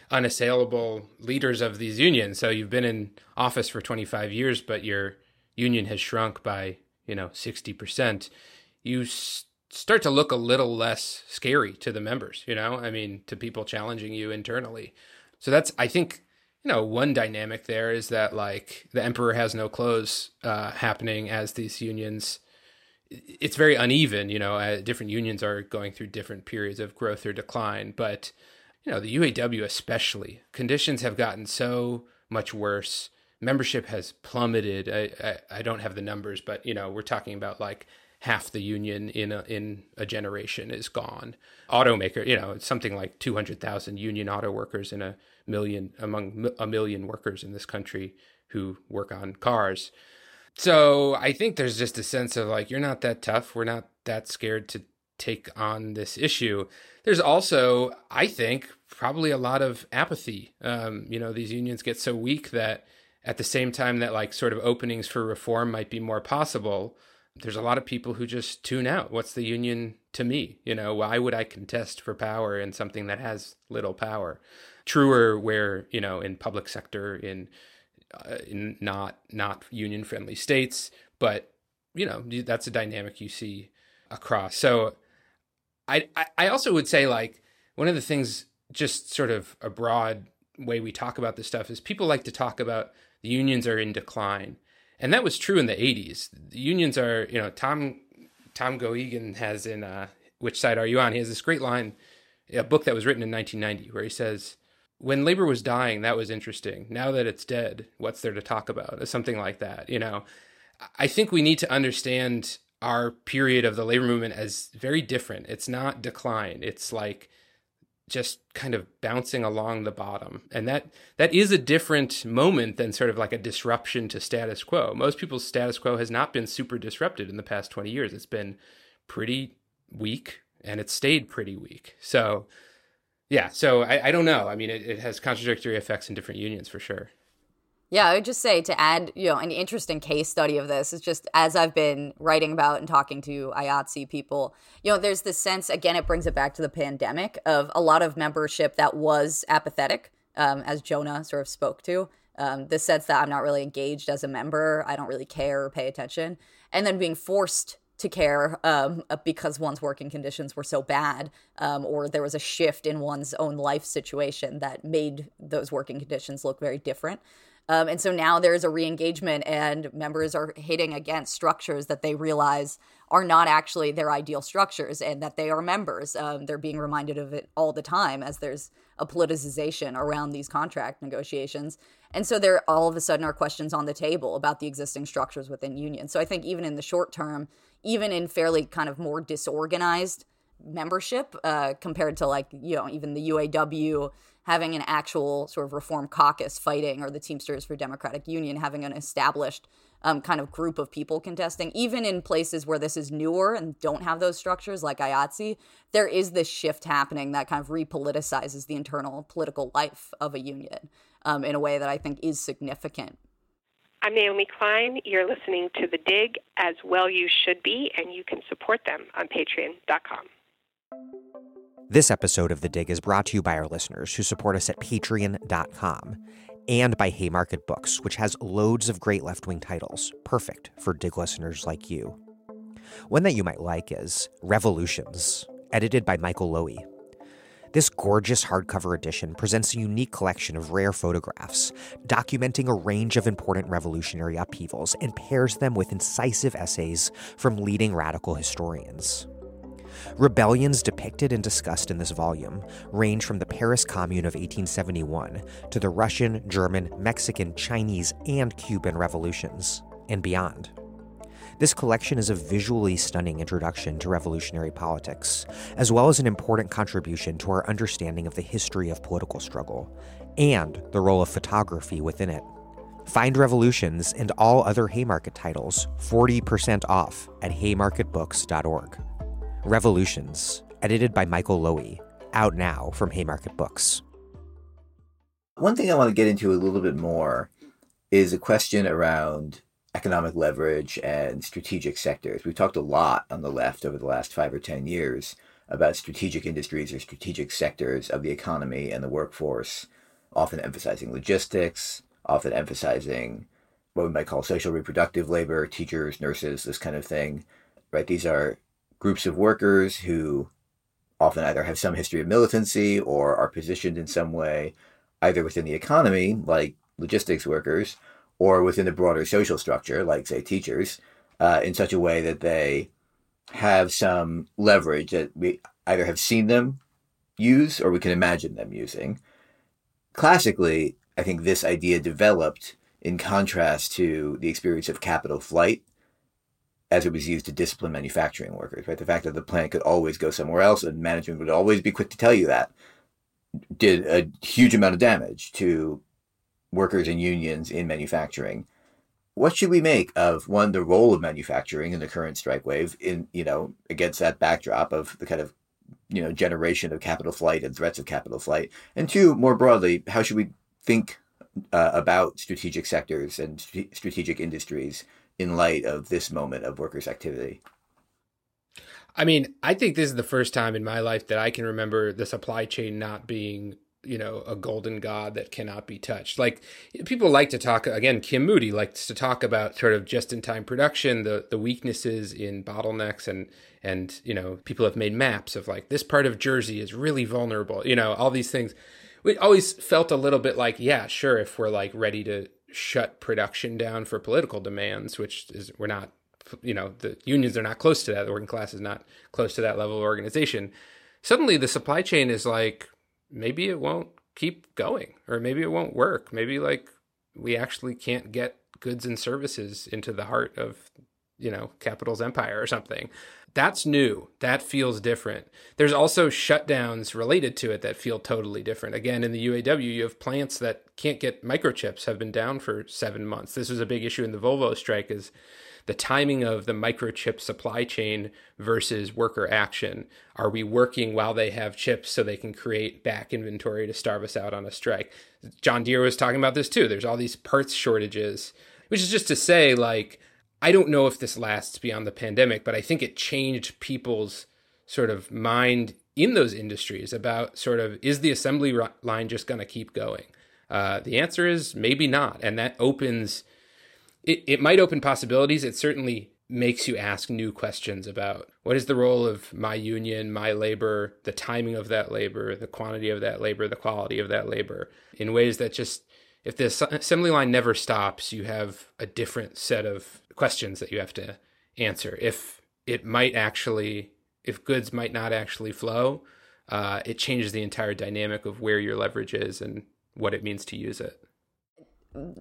unassailable leaders of these unions. So you've been in office for 25 years, but you're union has shrunk by you know 60% you start to look a little less scary to the members you know? I mean to people challenging you internally. So that's i think you know one dynamic there is that like the emperor has no clothes uh, happening as these unions. It's very uneven you know uh, different unions are going through different periods of growth or decline but you know the uaw especially conditions have gotten so much worse. Membership has plummeted. I, I, I don't have the numbers, but you know we're talking about like half the union in a, in a generation is gone. Automaker, you know, something like 200,000 union auto workers in a million among a million workers in this country who work on cars. So I think there's just a sense of like you're not that tough. We're not that scared to take on this issue. There's also, I think, probably a lot of apathy. Um, you know, these unions get so weak that at the same time that like sort of openings for reform might be more possible, there's a lot of people who just tune out. What's the union to me? You know, why would I contest for power in something that has little power? Truer where, you know, in public sector, in uh, in not not union friendly states, but you know, that's a dynamic you see across. So I I also would say like one of the things just sort of a broad way we talk about this stuff is people like to talk about the unions are in decline and that was true in the 80s. The unions are, you know, Tom Tom Geoghegan has in uh, Which Side Are You On? He has this great line, a book that was written in 1990, where he says, "When labor was dying, that was interesting. Now that it's dead, what's there to talk about?" Something like that. You know, I think we need to understand our period of the labor movement as very different. It's not decline. It's like just kind of bouncing along the bottom. And that that is a different moment than sort of like a disruption to status quo. Most people's status quo has not been super disrupted in the past 20 years. It's been pretty weak and it's stayed pretty weak. So yeah so i, I don't know. I mean it, it has contradictory effects in different unions for sure
yeah, I would just say to add, you know, an interesting case study of this is just as I've been writing about and talking to IATSE people, you know, there's this sense, again, it brings it back to the pandemic of a lot of membership that was apathetic, um, as Jonah sort of spoke to. Um, the sense that I'm not really engaged as a member, I don't really care or pay attention, and then being forced to care um, uh, because one's working conditions were so bad, um, or there was a shift in one's own life situation that made those working conditions look very different. Um, and so now there's a re-engagement and members are hitting against structures that they realize are not actually their ideal structures and that they are members. Um, they're being reminded of it all the time as there's a politicization around these contract negotiations. And so there all of a sudden are questions on the table about the existing structures within unions. So I think even in the short term, even in fairly kind of more disorganized membership uh, compared to like, you know, even the UAW having an actual sort of reform caucus fighting or the Teamsters for Democratic Union having an established um, kind of group of people contesting, even in places where this is newer and don't have those structures like IATSE, there is this shift happening that kind of repoliticizes the internal political life of a union um, in a way that I think is significant.
I'm Naomi Klein. You're listening to The Dig, as well you should be, and you can support them on patreon.com.
This episode of The Dig is brought to you by our listeners who support us at patreon.com and by Haymarket Books, which has loads of great left wing titles, perfect for Dig listeners like you. One that you might like is Revolutions, edited by Michael Lowy. This gorgeous hardcover edition presents a unique collection of rare photographs, documenting a range of important revolutionary upheavals and pairs them with incisive essays from leading radical historians. Rebellions depicted and discussed in this volume range from the Paris Commune of 1871 to the Russian, German, Mexican, Chinese, and Cuban revolutions, and beyond. This collection is a visually stunning introduction to revolutionary politics, as well as an important contribution to our understanding of the history of political struggle and the role of photography within it. Find Revolutions and all other Haymarket titles 40% off at haymarketbooks.org. Revolutions, edited by Michael Lowy, out now from Haymarket Books.
One thing I want to get into a little bit more is a question around economic leverage and strategic sectors. We've talked a lot on the left over the last five or 10 years about strategic industries or strategic sectors of the economy and the workforce, often emphasizing logistics, often emphasizing what we might call social reproductive labor, teachers, nurses, this kind of thing. Right? These are groups of workers who often either have some history of militancy or are positioned in some way either within the economy, like logistics workers, or within the broader social structure, like, say, teachers, uh, in such a way that they have some leverage that we either have seen them use or we can imagine them using. Classically, I think this idea developed in contrast to the experience of capital flight as it was used to discipline manufacturing workers, right? The fact that the plant could always go somewhere else and management would always be quick to tell you that did a huge amount of damage to workers and unions in manufacturing. What should we make of one, the role of manufacturing in the current strike wave in, you know, against that backdrop of the kind of, you know, generation of capital flight and threats of capital flight? And two, more broadly, how should we think uh, about strategic sectors and st- strategic industries in light of this moment of workers' activity?
I mean, I think this is the first time in my life that I can remember the supply chain not being, you know, a golden god that cannot be touched. Like people like to talk again, Kim Moody likes to talk about sort of just-in-time production, the the weaknesses in bottlenecks and and you know, people have made maps of like this part of Jersey is really vulnerable, you know, all these things. We always felt a little bit like, yeah, sure, if we're like ready to shut production down for political demands, which is we're not you know the unions are not close to that. The working class is not close to that level of organization. Suddenly the supply chain is like maybe it won't keep going or maybe it won't work. Maybe like we actually can't get goods and services into the heart of you know capital's empire or something that's new that feels different there's also shutdowns related to it that feel totally different again in the uaw you have plants that can't get microchips have been down for seven months this was a big issue in the volvo strike is the timing of the microchip supply chain versus worker action. Are we working while they have chips so they can create back inventory to starve us out on a strike? John Deere was talking about this too. There's all these parts shortages, which is just to say, like, I don't know if this lasts beyond the pandemic, but I think it changed people's sort of mind in those industries about sort of is the assembly line just going to keep going? Uh, the answer is maybe not. And that opens it, it might open possibilities. It certainly makes you ask new questions about what is the role of my union, my labor, the timing of that labor, the quantity of that labor, the quality of that labor, in ways that just, if the assembly line never stops, you have a different set of questions that you have to answer. If it might actually, if goods might not actually flow, uh, it changes the entire dynamic of where your leverage is and what it means to use it.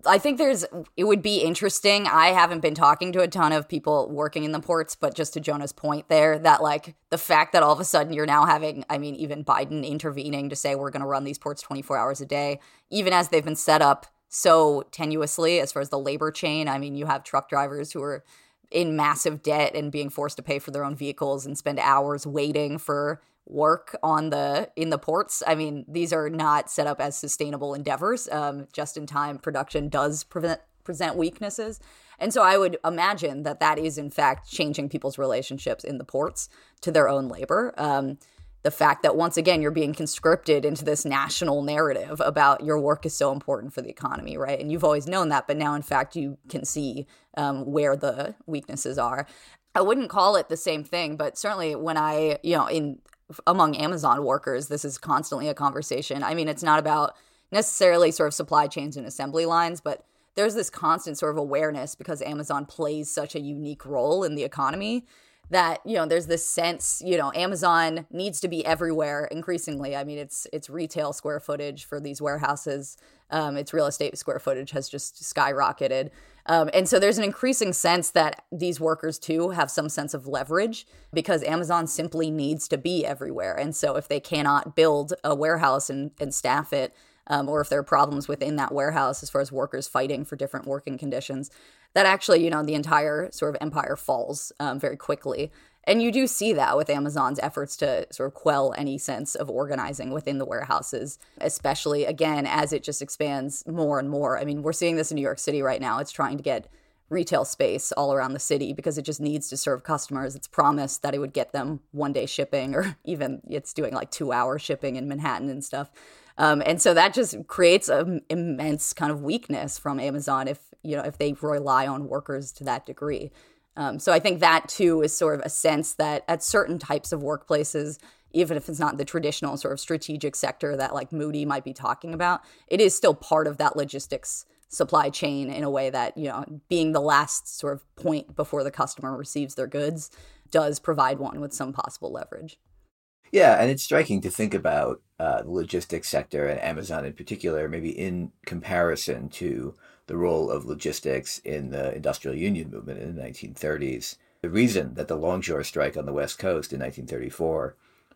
I think there's it would be interesting. I haven't been talking to a ton of people working in the ports, but just to Jonah's point there, that like the fact that all of a sudden you're now having, I mean, even Biden intervening to say we're going to run these ports 24 hours a day, even as they've been set up so tenuously as far as the labor chain. I mean, you have truck drivers who are in massive debt and being forced to pay for their own vehicles and spend hours waiting for work on the in the ports. I mean, these are not set up as sustainable endeavors. Um, just in time production does prevent, present weaknesses. And so I would imagine that that is in fact changing people's relationships in the ports to their own labor. Um, the fact that once again you're being conscripted into this national narrative about your work is so important for the economy, right? And you've always known that, but now in fact you can see um, where the weaknesses are. I wouldn't call it the same thing, but certainly when I, you know, in among Amazon workers, this is constantly a conversation. I mean, it's not about necessarily sort of supply chains and assembly lines, but there's this constant sort of awareness because Amazon plays such a unique role in the economy that you know there's this sense you know Amazon needs to be everywhere increasingly. I mean, it's it's retail square footage for these warehouses, um, its real estate square footage has just skyrocketed. Um, and so there's an increasing sense that these workers too have some sense of leverage because Amazon simply needs to be everywhere. And so if they cannot build a warehouse and, and staff it, um, or if there are problems within that warehouse as far as workers fighting for different working conditions, that actually, you know, the entire sort of empire falls um, very quickly. And you do see that with Amazon's efforts to sort of quell any sense of organizing within the warehouses, especially again as it just expands more and more. I mean, we're seeing this in New York City right now. It's trying to get retail space all around the city because it just needs to serve customers. It's promised that it would get them one day shipping, or even it's doing like two hour shipping in Manhattan and stuff. Um, and so that just creates an immense kind of weakness from Amazon if you know if they rely on workers to that degree. Um, so I think that too is sort of a sense that at certain types of workplaces, even if it's not the traditional sort of strategic sector that like Moody might be talking about, it is still part of that logistics supply chain in a way that, you know, being the last sort of point before the customer receives their goods does provide one with some possible leverage.
Yeah, and it's striking to think about uh, the logistics sector and Amazon in particular, maybe in comparison to the role of logistics in the industrial union movement in the 1930s. the reason that the longshore strike on the West Coast in 1934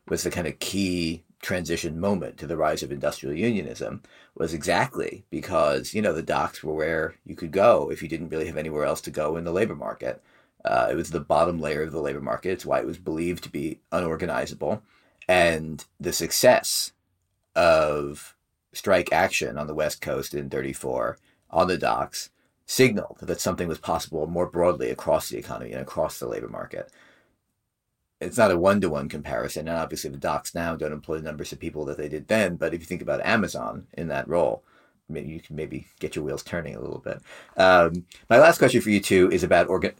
was the kind of key transition moment to the rise of industrial unionism was exactly because, you know, the docks were where you could go if you didn't really have anywhere else to go in the labor market. Uh, it was the bottom layer of the labor market. It's why it was believed to be unorganizable. And the success of strike action on the West Coast in 34 on the docks signaled that something was possible more broadly across the economy and across the labor market. It's not a one to one comparison, and obviously the docks now don't employ the numbers of people that they did then. But if you think about Amazon in that role, maybe you can maybe get your wheels turning a little bit. Um, my last question for you two is about organ.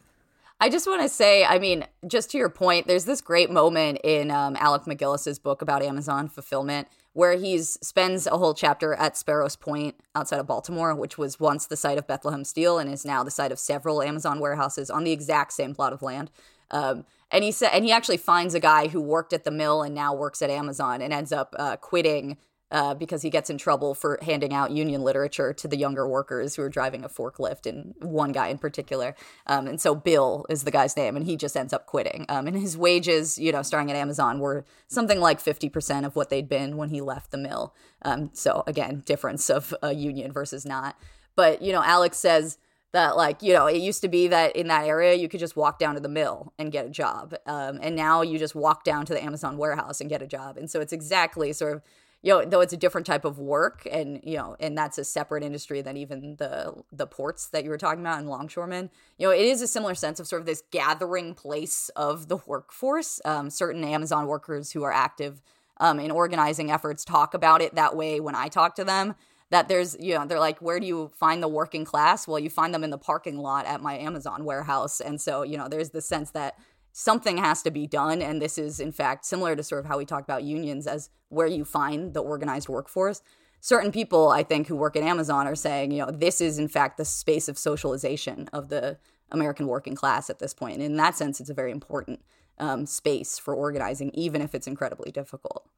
I just want to say, I mean, just to your point, there's this great moment in um, Alec MacGillis's book about Amazon fulfillment where he spends a whole chapter at Sparrows Point outside of Baltimore, which was once the site of Bethlehem Steel and is now the site of several Amazon warehouses on the exact same plot of land. Um, and he said, and he actually finds a guy who worked at the mill and now works at Amazon and ends up uh, quitting uh, because he gets in trouble for handing out union literature to the younger workers who are driving a forklift, and one guy in particular. Um, and so Bill is the guy's name, and he just ends up quitting. Um, and his wages, you know, starting at Amazon, were something like 50% of what they'd been when he left the mill. Um, so again, difference of a union versus not. But, you know, Alex says, that like you know it used to be that in that area you could just walk down to the mill and get a job um, and now you just walk down to the amazon warehouse and get a job and so it's exactly sort of you know though it's a different type of work and you know and that's a separate industry than even the the ports that you were talking about and longshoremen you know it is a similar sense of sort of this gathering place of the workforce. Um, certain amazon workers who are active um, in organizing efforts talk about it that way when i talk to them that there's you know they're like where do you find the working class? Well you find them in the parking lot at my amazon warehouse. And so you know there's the sense that something has to be done. And this is, in fact, similar to sort of how we talk about unions as where you find the organized workforce. Certain people, I think, who work at Amazon are saying, you know, this is, in fact, the space of socialization of the American working class at this point. And in that sense, it's a very important um, space for organizing, even if it's incredibly difficult.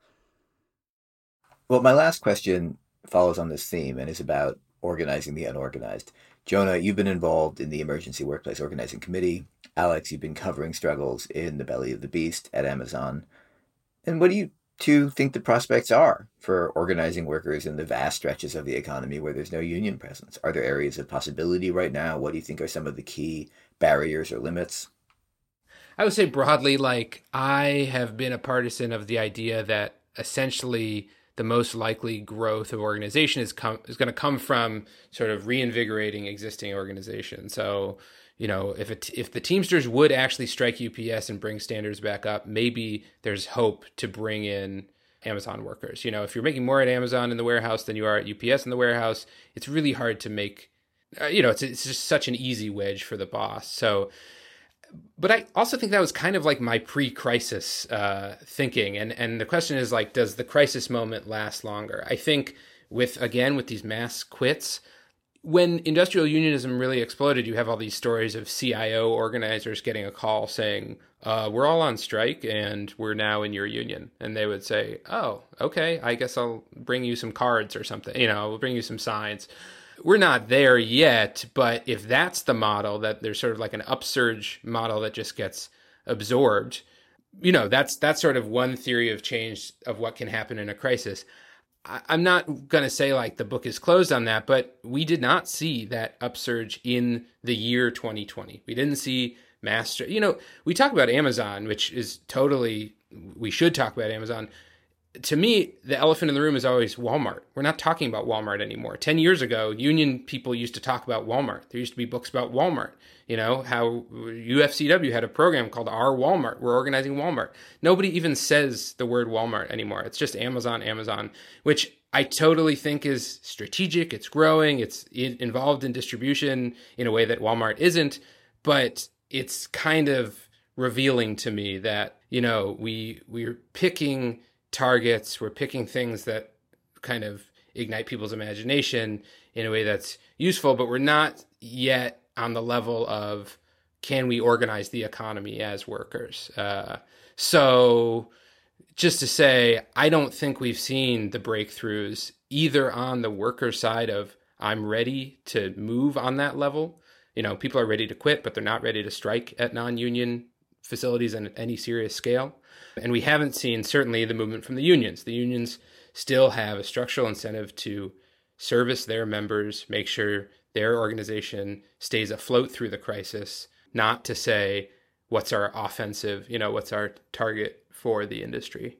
Well, my last question follows on this theme and is about organizing the unorganized. Jonah, you've been involved in the Emergency Workplace Organizing Committee. Alex, you've been covering struggles in the belly of the beast at Amazon. And what do you two think the prospects are for organizing workers in the vast stretches of the economy where there's no union presence? Are there areas of possibility right now? What do you think are some of the key barriers or limits?
I would say broadly, like, I have been a partisan of the idea that essentially the most likely growth of organization is come is going to come from sort of reinvigorating existing organizations. So, you know, if it if the Teamsters would actually strike UPS and bring standards back up, maybe there's hope to bring in Amazon workers. You know, if you're making more at Amazon in the warehouse than you are at UPS in the warehouse, it's really hard to make. Uh, you know, it's it's just such an easy wedge for the boss. So but I also think that was kind of like my pre-crisis uh, thinking, and and the question is like, does the crisis moment last longer? I think with again with these mass quits, when industrial unionism really exploded, you have all these stories of CIO organizers getting a call saying, uh, "We're all on strike, and we're now in your union," and they would say, "Oh, okay, I guess I'll bring you some cards or something. You know, we'll bring you some signs." We're not there yet, but if that's the model that there's sort of like an upsurge model that just gets absorbed, you know, that's that's sort of one theory of change of what can happen in a crisis. I, I'm not going to say like the book is closed on that, but we did not see that upsurge in the year 2020. We didn't see master. You know, we talk about Amazon, which is totally we should talk about Amazon to me, the elephant in the room is always Walmart. We're not talking about Walmart anymore. 10 years ago, union people used to talk about Walmart. There used to be books about Walmart. You know, how UFCW had a program called Our Walmart. We're organizing Walmart. Nobody even says the word Walmart anymore. It's just Amazon, Amazon, which I totally think is strategic. It's growing. It's involved in distribution in a way that Walmart isn't. But it's kind of revealing to me that, you know, we, we're picking targets. We're picking things that kind of ignite people's imagination in a way that's useful, but we're not yet on the level of can we organize the economy as workers? Uh, so, just to say, I don't think we've seen the breakthroughs either on the worker side of I'm ready to move on that level You know, people are ready to quit, but they're not ready to strike at non union facilities on any serious scale. And we haven't seen certainly the movement from the unions. The unions still have a structural incentive to service their members, make sure their organization stays afloat through the crisis, not to say what's our offensive, you know, what's our target for the industry.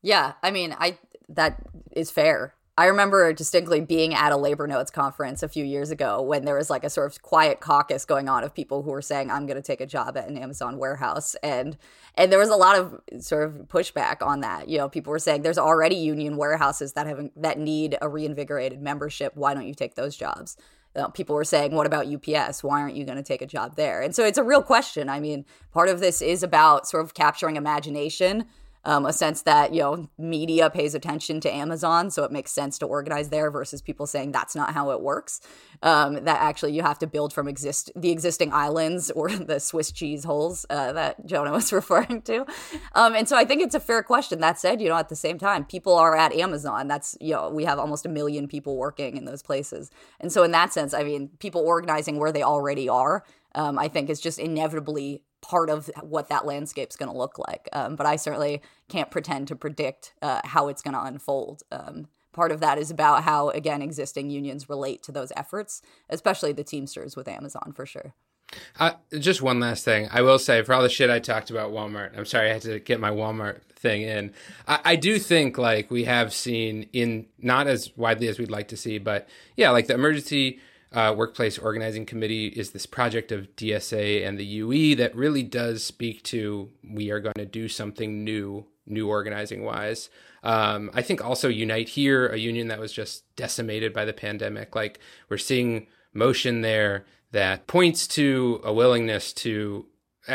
Yeah, I mean, I that is fair. I remember distinctly being at a labor notes conference a few years ago when there was like a sort of quiet caucus going on of people who were saying I'm going to take a job at an Amazon warehouse and and there was a lot of sort of pushback on that. You know, people were saying there's already union warehouses that have that need a reinvigorated membership. Why don't you take those jobs? You know, people were saying, "What about UPS? Why aren't you going to take a job there?" And so it's a real question. I mean, part of this is about sort of capturing imagination um, a sense that you know media pays attention to Amazon, so it makes sense to organize there versus people saying that's not how it works. Um, that actually you have to build from exist the existing islands or the Swiss cheese holes uh, that Jonah was referring to. Um, and so I think it's a fair question. That said, you know, at the same time, people are at Amazon. That's you know we have almost a million people working in those places, and so in that sense, I mean, people organizing where they already are. Um, I think is just inevitably part of what that landscape's going to look like. Um, but I certainly can't pretend to predict uh, how it's going to unfold. Um, part of that is about how, again, existing unions relate to those efforts, especially the Teamsters with Amazon for sure.
Uh, just one last thing. I will say, for all the shit I talked about Walmart, I'm sorry I had to get my Walmart thing in. I, I, do think like we have seen in not as widely as we'd like to see, but yeah, like the emergency uh, Workplace Organizing Committee is this project of DSA and the UE that really does speak to we are going to do something new, new organizing wise. Um, I think also Unite Here, a union that was just decimated by the pandemic. Like we're seeing motion there that points to a willingness to,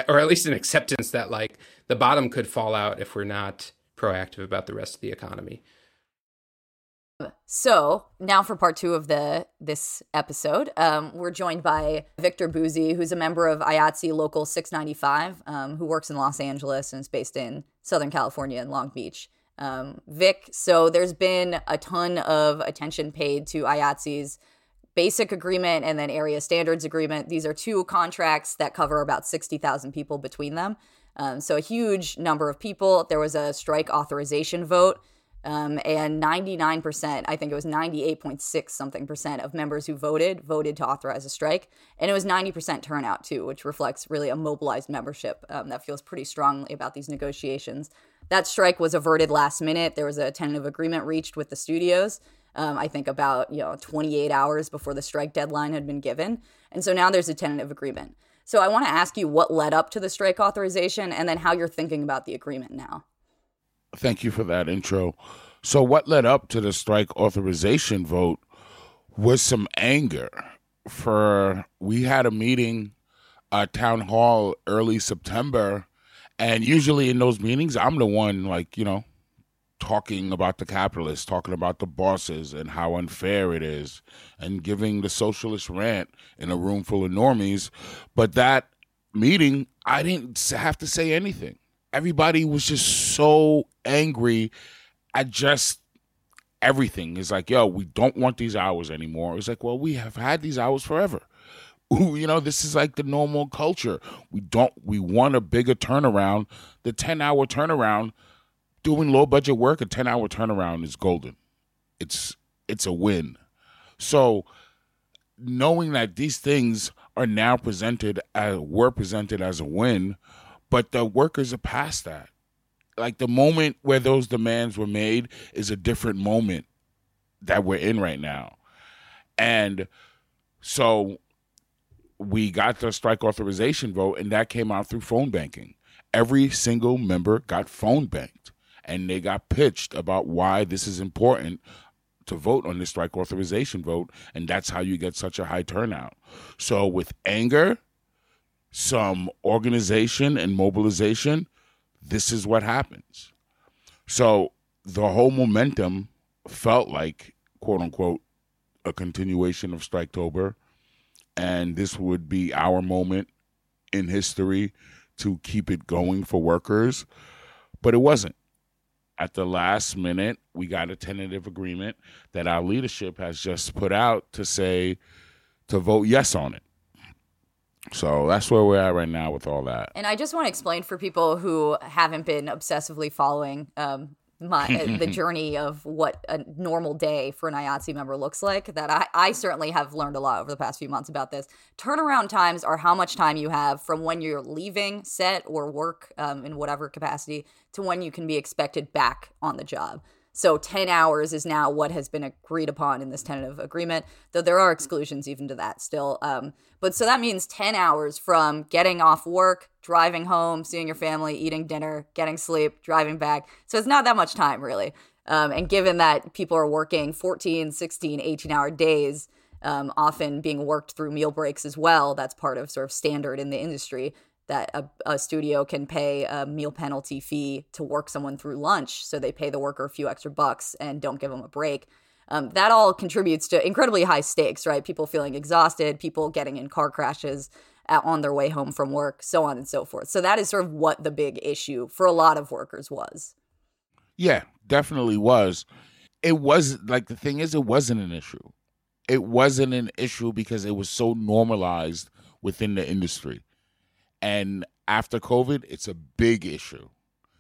or at least an acceptance that like the bottom could fall out if we're not proactive about the rest of the economy.
So now for part two of the this episode, um, we're joined by Victor Bouzi, who's a member of IATSE Local 695, um, who works in Los Angeles and is based in Southern California in Long Beach. Um, Vic, so there's been a ton of attention paid to IATSE's basic agreement and then area standards agreement. These are two contracts that cover about 60,000 people between them. Um, so a huge number of people. There was a strike authorization vote um, and 99%, I think it was 98.6 something percent of members who voted, voted to authorize a strike. And it was 90% turnout too, which reflects really a mobilized membership um, that feels pretty strongly about these negotiations. That strike was averted last minute. There was a tentative agreement reached with the studios. Um, I think about you know 28 hours before the strike deadline had been given, and so now there's a tentative agreement. So I want to ask you what led up to the strike authorization, and then how you're thinking about the agreement now.
Thank you for that intro. So, what led up to the strike authorization vote was some anger. For we had a meeting at town hall early September, and usually in those meetings, I'm the one like you know talking about the capitalists, talking about the bosses and how unfair it is, and giving the socialist rant in a room full of normies. But that meeting, I didn't have to say anything everybody was just so angry at just everything. It's like, yo, we don't want these hours anymore. It's like, well, we have had these hours forever. you know, this is like the normal culture. We don't we want a bigger turnaround. The 10 hour turnaround, doing low budget work, a 10 hour turnaround is golden. It's it's a win. So knowing that these things are now presented as were presented as a win but the workers are past that. Like the moment where those demands were made is a different moment that we're in right now. And so we got the strike authorization vote, and that came out through phone banking. Every single member got phone banked, and they got pitched about why this is important to vote on this strike authorization vote, and that's how you get such a high turnout. So, with anger some organization and mobilization, this is what happens. So the whole momentum felt like, quote unquote, a continuation of Striketober. And this would be our moment in history to keep it going for workers. But it wasn't. At the last minute, we got a tentative agreement that our leadership has just put out to say to vote yes on it So that's where we're at right now with all that.
And I just want to explain for people who haven't been obsessively following um, my uh, the journey of what a normal day for an IATSE member looks like that I, I certainly have learned a lot over the past few months about this. Turnaround times are how much time you have from when you're leaving set or work um, in whatever capacity to when you can be expected back on the job. So 10 hours is now what has been agreed upon in this tentative agreement, though there are exclusions even to that still. Um, but so that means 10 hours from getting off work, driving home, seeing your family, eating dinner, getting sleep, driving back. So it's not that much time, really. Um, and given that people are working 14, 16, 18 hour days, um, often being worked through meal breaks as well, that's part of sort of standard in the industry that a, a, studio can pay a meal penalty fee to work someone through lunch. So they pay the worker a few extra bucks and don't give them a break. Um, that all contributes to incredibly high stakes, right? People feeling exhausted, people getting in car crashes on their way home from work, so on and so forth. So that is sort of what the big issue for a lot of workers was.
Yeah, definitely was. It was like the thing is, it wasn't an issue. It wasn't an issue because it was so normalized within the industry and after COVID, it's a big issue.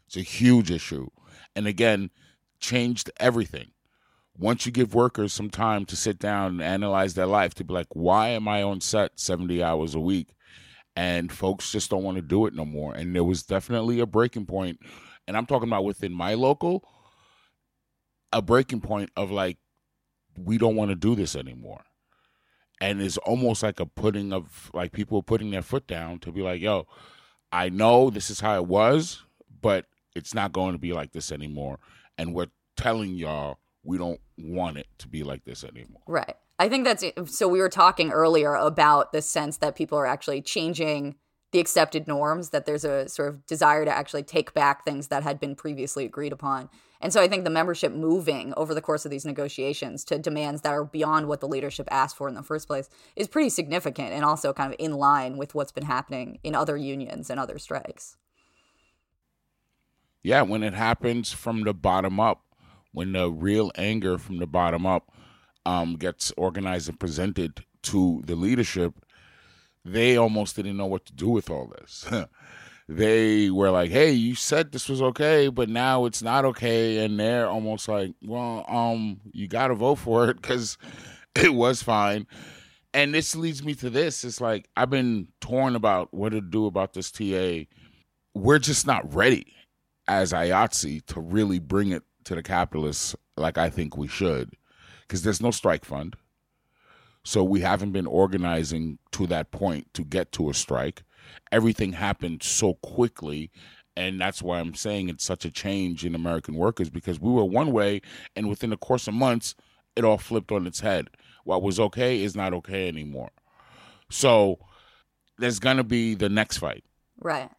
It's a huge issue. And again, changed everything. Once you give workers some time to sit down and analyze their life, to be like, why am I on set 70 hours a week? And folks just don't want to do it no more. And there was definitely a breaking point. And I'm talking about within my local, a breaking point of like, we don't want to do this anymore and it's almost like a putting of like people putting their foot down to be like, yo, I know this is how it was, but it's not going to be like this anymore. And we're telling y'all we don't want it to be like this anymore.
Right. I think that's so. We were talking earlier about the sense that people are actually changing the accepted norms, that there's a sort of desire to actually take back things that had been previously agreed upon. And so I think the membership moving over the course of these negotiations to demands that are beyond what the leadership asked for in the first place is pretty significant and also kind of in line with what's been happening in other unions and other strikes.
Yeah, when it happens from the bottom up, when the real anger from the bottom up um, gets organized and presented to the leadership, they almost didn't know what to do with all this. they were like, "Hey, you said this was okay, but now it's not okay," and they're almost like, "Well, um, you got to vote for it because it was fine." And this leads me to this: it's like I've been torn about what to do about this TA. We're just not ready as IATSE to really bring it to the capitalists like I think we should, because there's no strike fund. So we haven't been organizing to that point to get to a strike everything happened so quickly and that's why I'm saying it's such a change in American workers because we were one way, and within the course of months, it all flipped on its head. What was okay is not okay anymore. So there's gonna be the next fight,
right?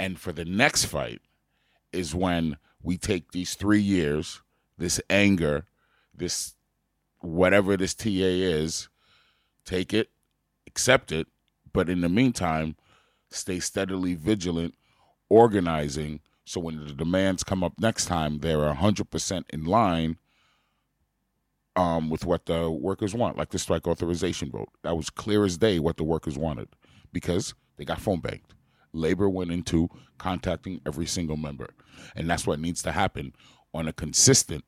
And for the next fight is when we take these three years, this anger, this whatever this TA is, take it, accept it, but in the meantime stay steadily vigilant, organizing, so when the demands come up next time, they're 100% in line um, with what the workers want, like the strike authorization vote. That was clear as day what the workers wanted because they got phone banked. Labor went into contacting every single member. And that's what needs to happen on a consistent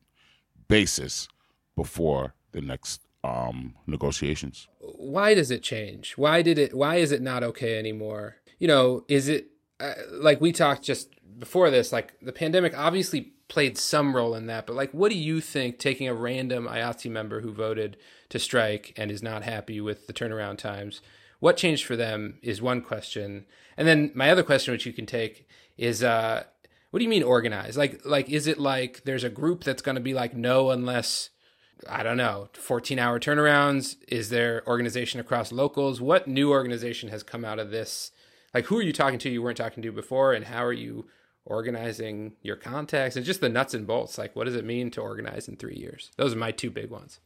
basis before the next um, negotiations.
Why does it change? Why did it? Why is it not okay anymore? You know, is it uh, like we talked just before this? Like the pandemic obviously played some role in that, but like, what do you think? Taking a random IATSE member who voted to strike and is not happy with the turnaround times, what changed for them is one question, and then my other question, which you can take, is uh, what do you mean organize? Like, like is it like there's a group that's going to be like no unless I don't know, 14 hour turnarounds? Is there organization across locals? What new organization has come out of this like who are you talking to you weren't talking to before and how are you organizing your contacts and just the nuts and bolts? Like what does it mean to organize in three years? Those are my two big ones.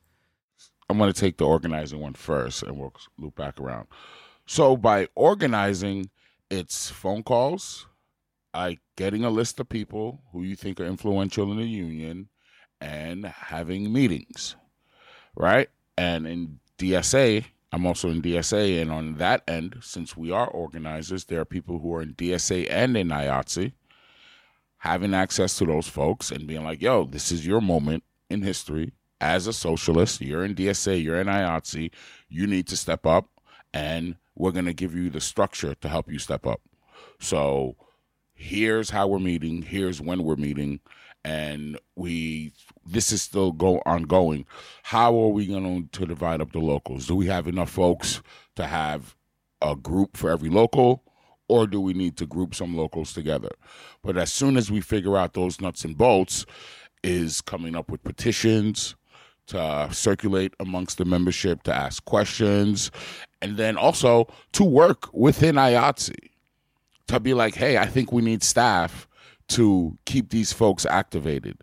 I'm going to take the organizing one first and we'll loop back around. So by organizing it's phone calls like getting a list of people who you think are influential in the union and having meetings right? And in dsa I'm also in DSA, and on that end, since we are organizers, there are people who are in DSA and in IATSE, having access to those folks and being like, yo, this is your moment in history as a socialist. You're in DSA, you're in IATSE, you need to step up, and we're going to give you the structure to help you step up. So here's how we're meeting, here's when we're meeting, and we this is still go ongoing. How are we going to divide up the locals? Do we have enough folks to have a group for every local? Or do we need to group some locals together? But as soon as we figure out those nuts and bolts, is coming up with petitions to circulate amongst the membership, to ask questions, and then also to work within IATSE to be like, hey, I think we need staff to keep these folks activated.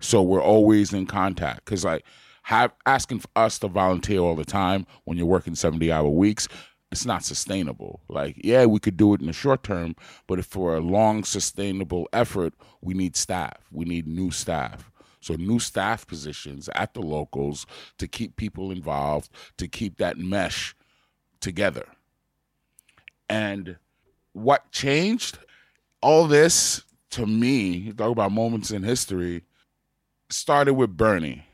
So we're always in contact. Because like have asking for us to volunteer all the time when you're working 70 hour weeks it's not sustainable. Like yeah we could do it in the short term but for a long sustainable effort we need staff. We need new staff. So new staff positions at the locals to keep people involved to keep that mesh together. And what changed? All this to me talk about moments in history started with bernie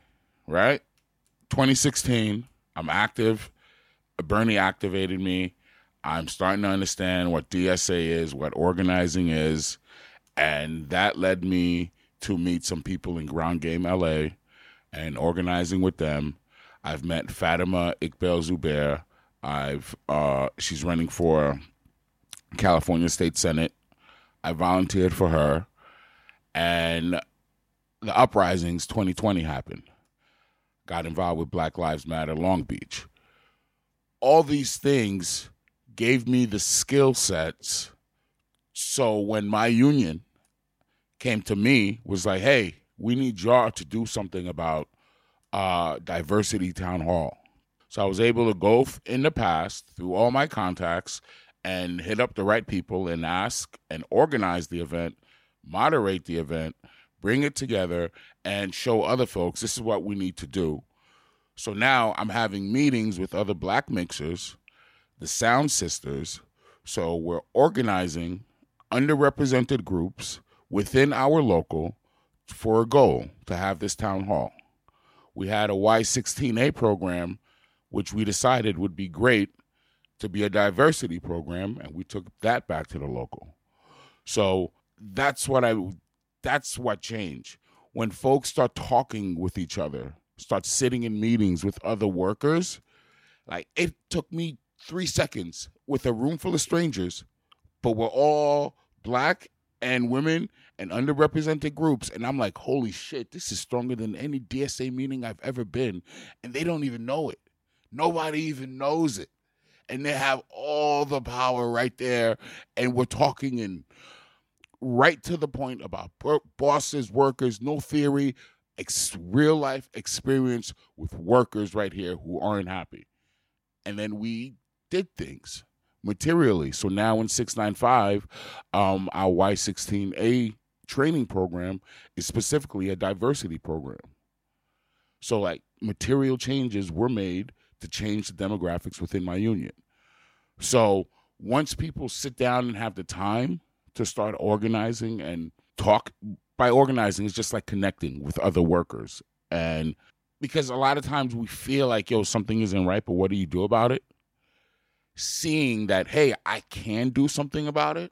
right? 2016 i'm active. Bernie activated me. I'm starting to understand what dsa is what organizing is and that led me to meet some people in ground game la and organizing with them. I've met fatima iqbal zubair i've uh, she's running for California State Senate. I volunteered for her, and the uprisings 2020 happened. Got involved with Black Lives Matter Long Beach. All these things gave me the skill sets. So when my union came to me, was like, "Hey, we need y'all to do something about uh, diversity town hall." So I was able to go in the past through all my contacts and hit up the right people and ask and organize the event, moderate the event, bring it together, and show other folks this is what we need to do. So now I'm having meetings with other black mixers, the Sound Sisters. So we're organizing underrepresented groups within our local for a goal to have this town hall. We had a Y16A program, which we decided would be great to be a diversity program, and we took that back to the local. So that's what I that's what changed. When folks start talking with each other, start sitting in meetings with other workers, like it took me three seconds with a room full of strangers, but we're all black and women and underrepresented groups. And I'm like, holy shit, this is stronger than any DSA meeting I've ever been. And they don't even know it. Nobody even knows it and they have all the power right there. And we're talking in right to the point about bosses, workers, no theory, ex- real life experience with workers right here who aren't happy. And then we did things materially. So now in 695, um, our Y16A training program is specifically a diversity program. So, like, material changes were made to change the demographics within my union. So once people sit down and have the time to start organizing and talk, by organizing, it's just like connecting with other workers. And because a lot of times we feel like, yo, something isn't right, but what do you do about it? Seeing that, hey, I can do something about it,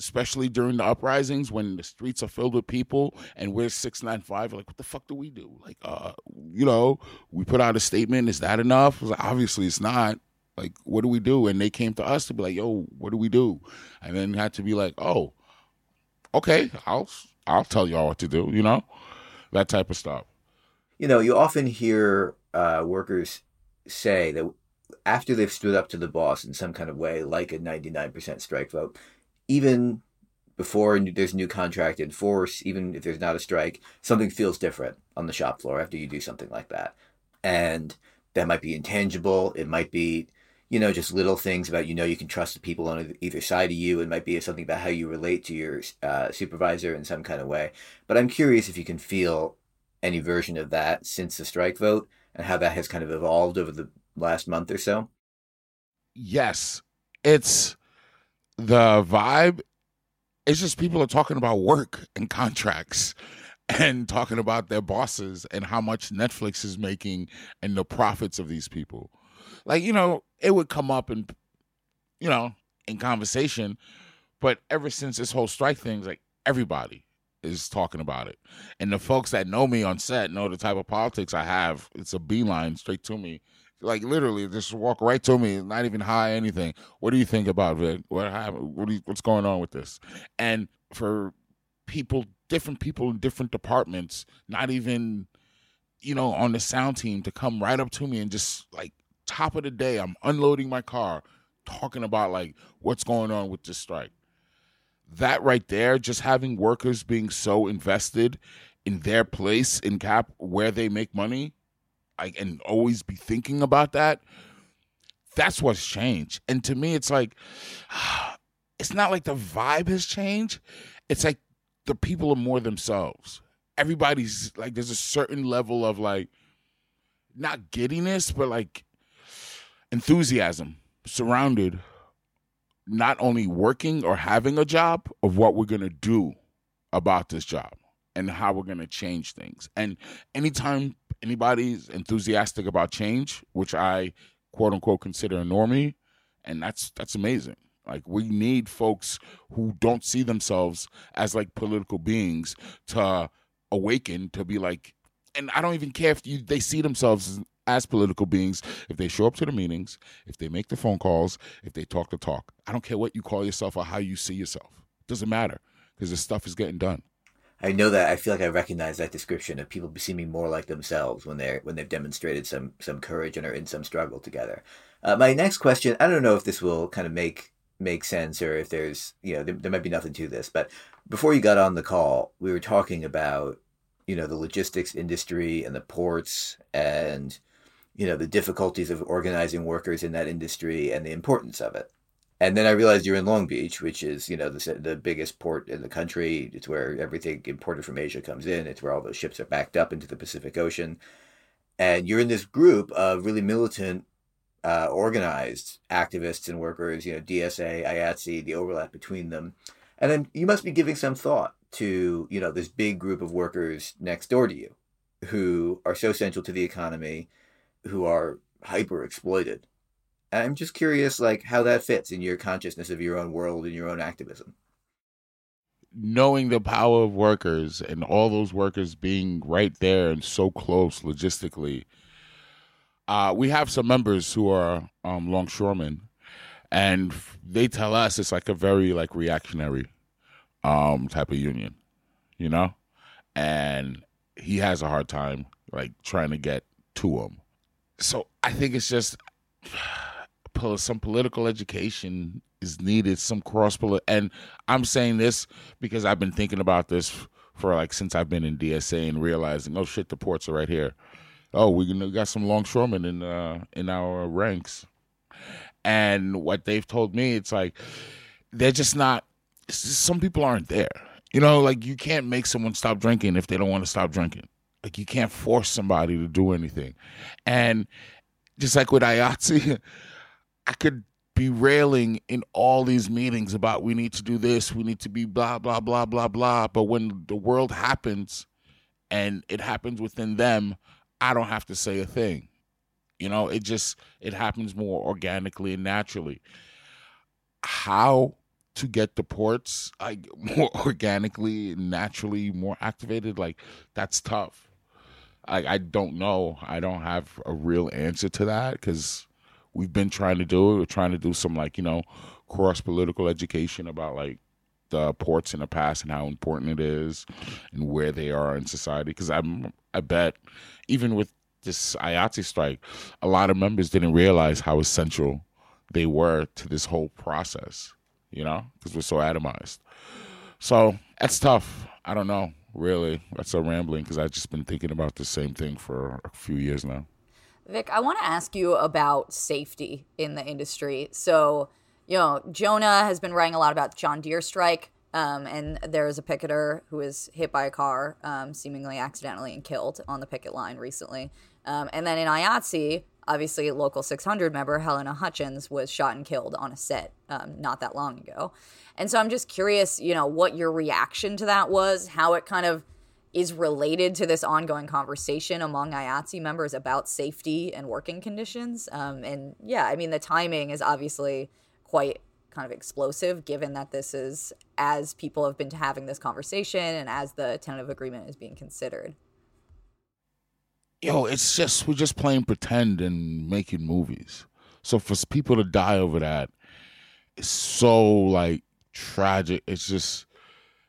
especially during the uprisings when the streets are filled with people and we're 695 like what the fuck do we do? Like uh you know we put out a statement is that enough? Like, obviously it's not. Like what do we do? And they came to us to be like yo what do we do? And then had to be like oh okay i'll i'll tell y'all what to do you know? That type of stuff.
You know you often hear uh, workers say that after they've stood up to the boss in some kind of way like a 99% strike vote even before there's a new contract in force, even if there's not a strike, something feels different on the shop floor after you do something like that. And that might be intangible. It might be, you know, just little things about, you know, you can trust the people on either side of you. It might be something about how you relate to your uh, supervisor in some kind of way. But I'm curious if you can feel any version of that since the strike vote and how that has kind of evolved over the last month or so?
Yes. It's the vibe. It's just people are talking about work and contracts and talking about their bosses and how much Netflix is making and the profits of these people. Like, you know, it would come up and, you know, in conversation, but ever since this whole strike thing, like everybody is talking about it. And the folks that know me on set know the type of politics I have. It's a beeline straight to me. Like literally, just walk right to me, not even hi anything. What do you think about it? What happened? What you, what's going on with this? And for people, different people in different departments, not even, you know, on the sound team to come right up to me and just like top of the day, I'm unloading my car, talking about like what's going on with this strike that right there, just having workers being so invested in their place in cap where they make money, like and always be thinking about that. That's what's changed. And to me, it's like it's not like the vibe has changed. It's like the people are more themselves. Everybody's like there's a certain level of like not giddiness, but like enthusiasm surrounded not only working or having a job of what we're going to do about this job and how we're going to change things. And anytime anybody's enthusiastic about change, which I quote unquote consider a normie, and that's that's amazing. Like we need folks who don't see themselves as like political beings to awaken to be like and I don't even care if you, they see themselves as, political beings if they show up to the meetings, if they make the phone calls, if they talk the talk. I don't care what you call yourself or how you see yourself. It doesn't matter because the stuff is getting done.
I know that I feel like I recognize that description of people seeming more like themselves when they're when they've demonstrated some some courage and are in some struggle together. Uh, my next question, I don't know if this will kind of make make sense or if there's you know there, there might be nothing to this, but before you got on the call, we were talking about you know the logistics industry and the ports and you know the difficulties of organizing workers in that industry and the importance of it. And then I realized you're in Long Beach, which is you know the the biggest port in the country. It's where everything imported from Asia comes in. It's where all those ships are backed up into the Pacific Ocean. And you're in this group of really militant, uh, organized activists and workers. You know, DSA, IATSE, the overlap between them. And then you must be giving some thought to you know this big group of workers next door to you, who are so central to the economy who are hyper exploited. I'm just curious, like, how that fits in your consciousness of your own world and your own activism.
Knowing the power of workers and all those workers being right there and so close logistically, uh, we have some members who are um, longshoremen, and they tell us it's like a very like reactionary um, type of union, you know, and he has a hard time like trying to get to them so I think it's just some political education is needed, some cross and I'm saying this because I've been thinking about this for like since I've been in DSA and realizing, oh shit, the ports are right here. Oh, we got some longshoremen in uh, in our ranks, and what they've told me, it's like they're just not. Just, some people aren't there. You know, like you can't make someone stop drinking if they don't want to stop drinking. Like you can't force somebody to do anything. And just like with IATSE, I could be railing in all these meetings about we need to do this, we need to be blah, blah, blah, blah, blah. But when the world happens and it happens within them, I don't have to say a thing. You know, it just it happens more organically and naturally. How to get the ports like more organically, naturally, more activated, like that's tough. I, I don't know. I don't have a real answer to that because we've been trying to do it. We're trying to do some like you know cross political education about like the ports in the past and how important it is and where they are in society. Because I'm I bet even with this IATSE strike, a lot of members didn't realize how essential they were to this whole process. You know, because we're so atomized. So that's tough. I don't know really. That's so rambling because I've just been thinking about the same thing for a few years now.
Vic, I want to ask you about safety in the industry. So, you know, Jonah has been writing a lot about John Deere strike. Um, and there is a picketer who was hit by a car, um, seemingly accidentally and killed on the picket line recently. Um, and then in IATSE, obviously, local 600 member Halyna Hutchins was shot and killed on a set um, not that long ago. And so I'm just curious, you know, what your reaction to that was, how it kind of is related to this ongoing conversation among IATSE members about safety and working conditions. Um, and yeah, I mean, the timing is obviously quite kind of explosive given that this is as people have been having this conversation and as the tentative agreement is being considered.
Yo, it's just we're just playing pretend and making movies. So for people to die over that, it's so like tragic. It's just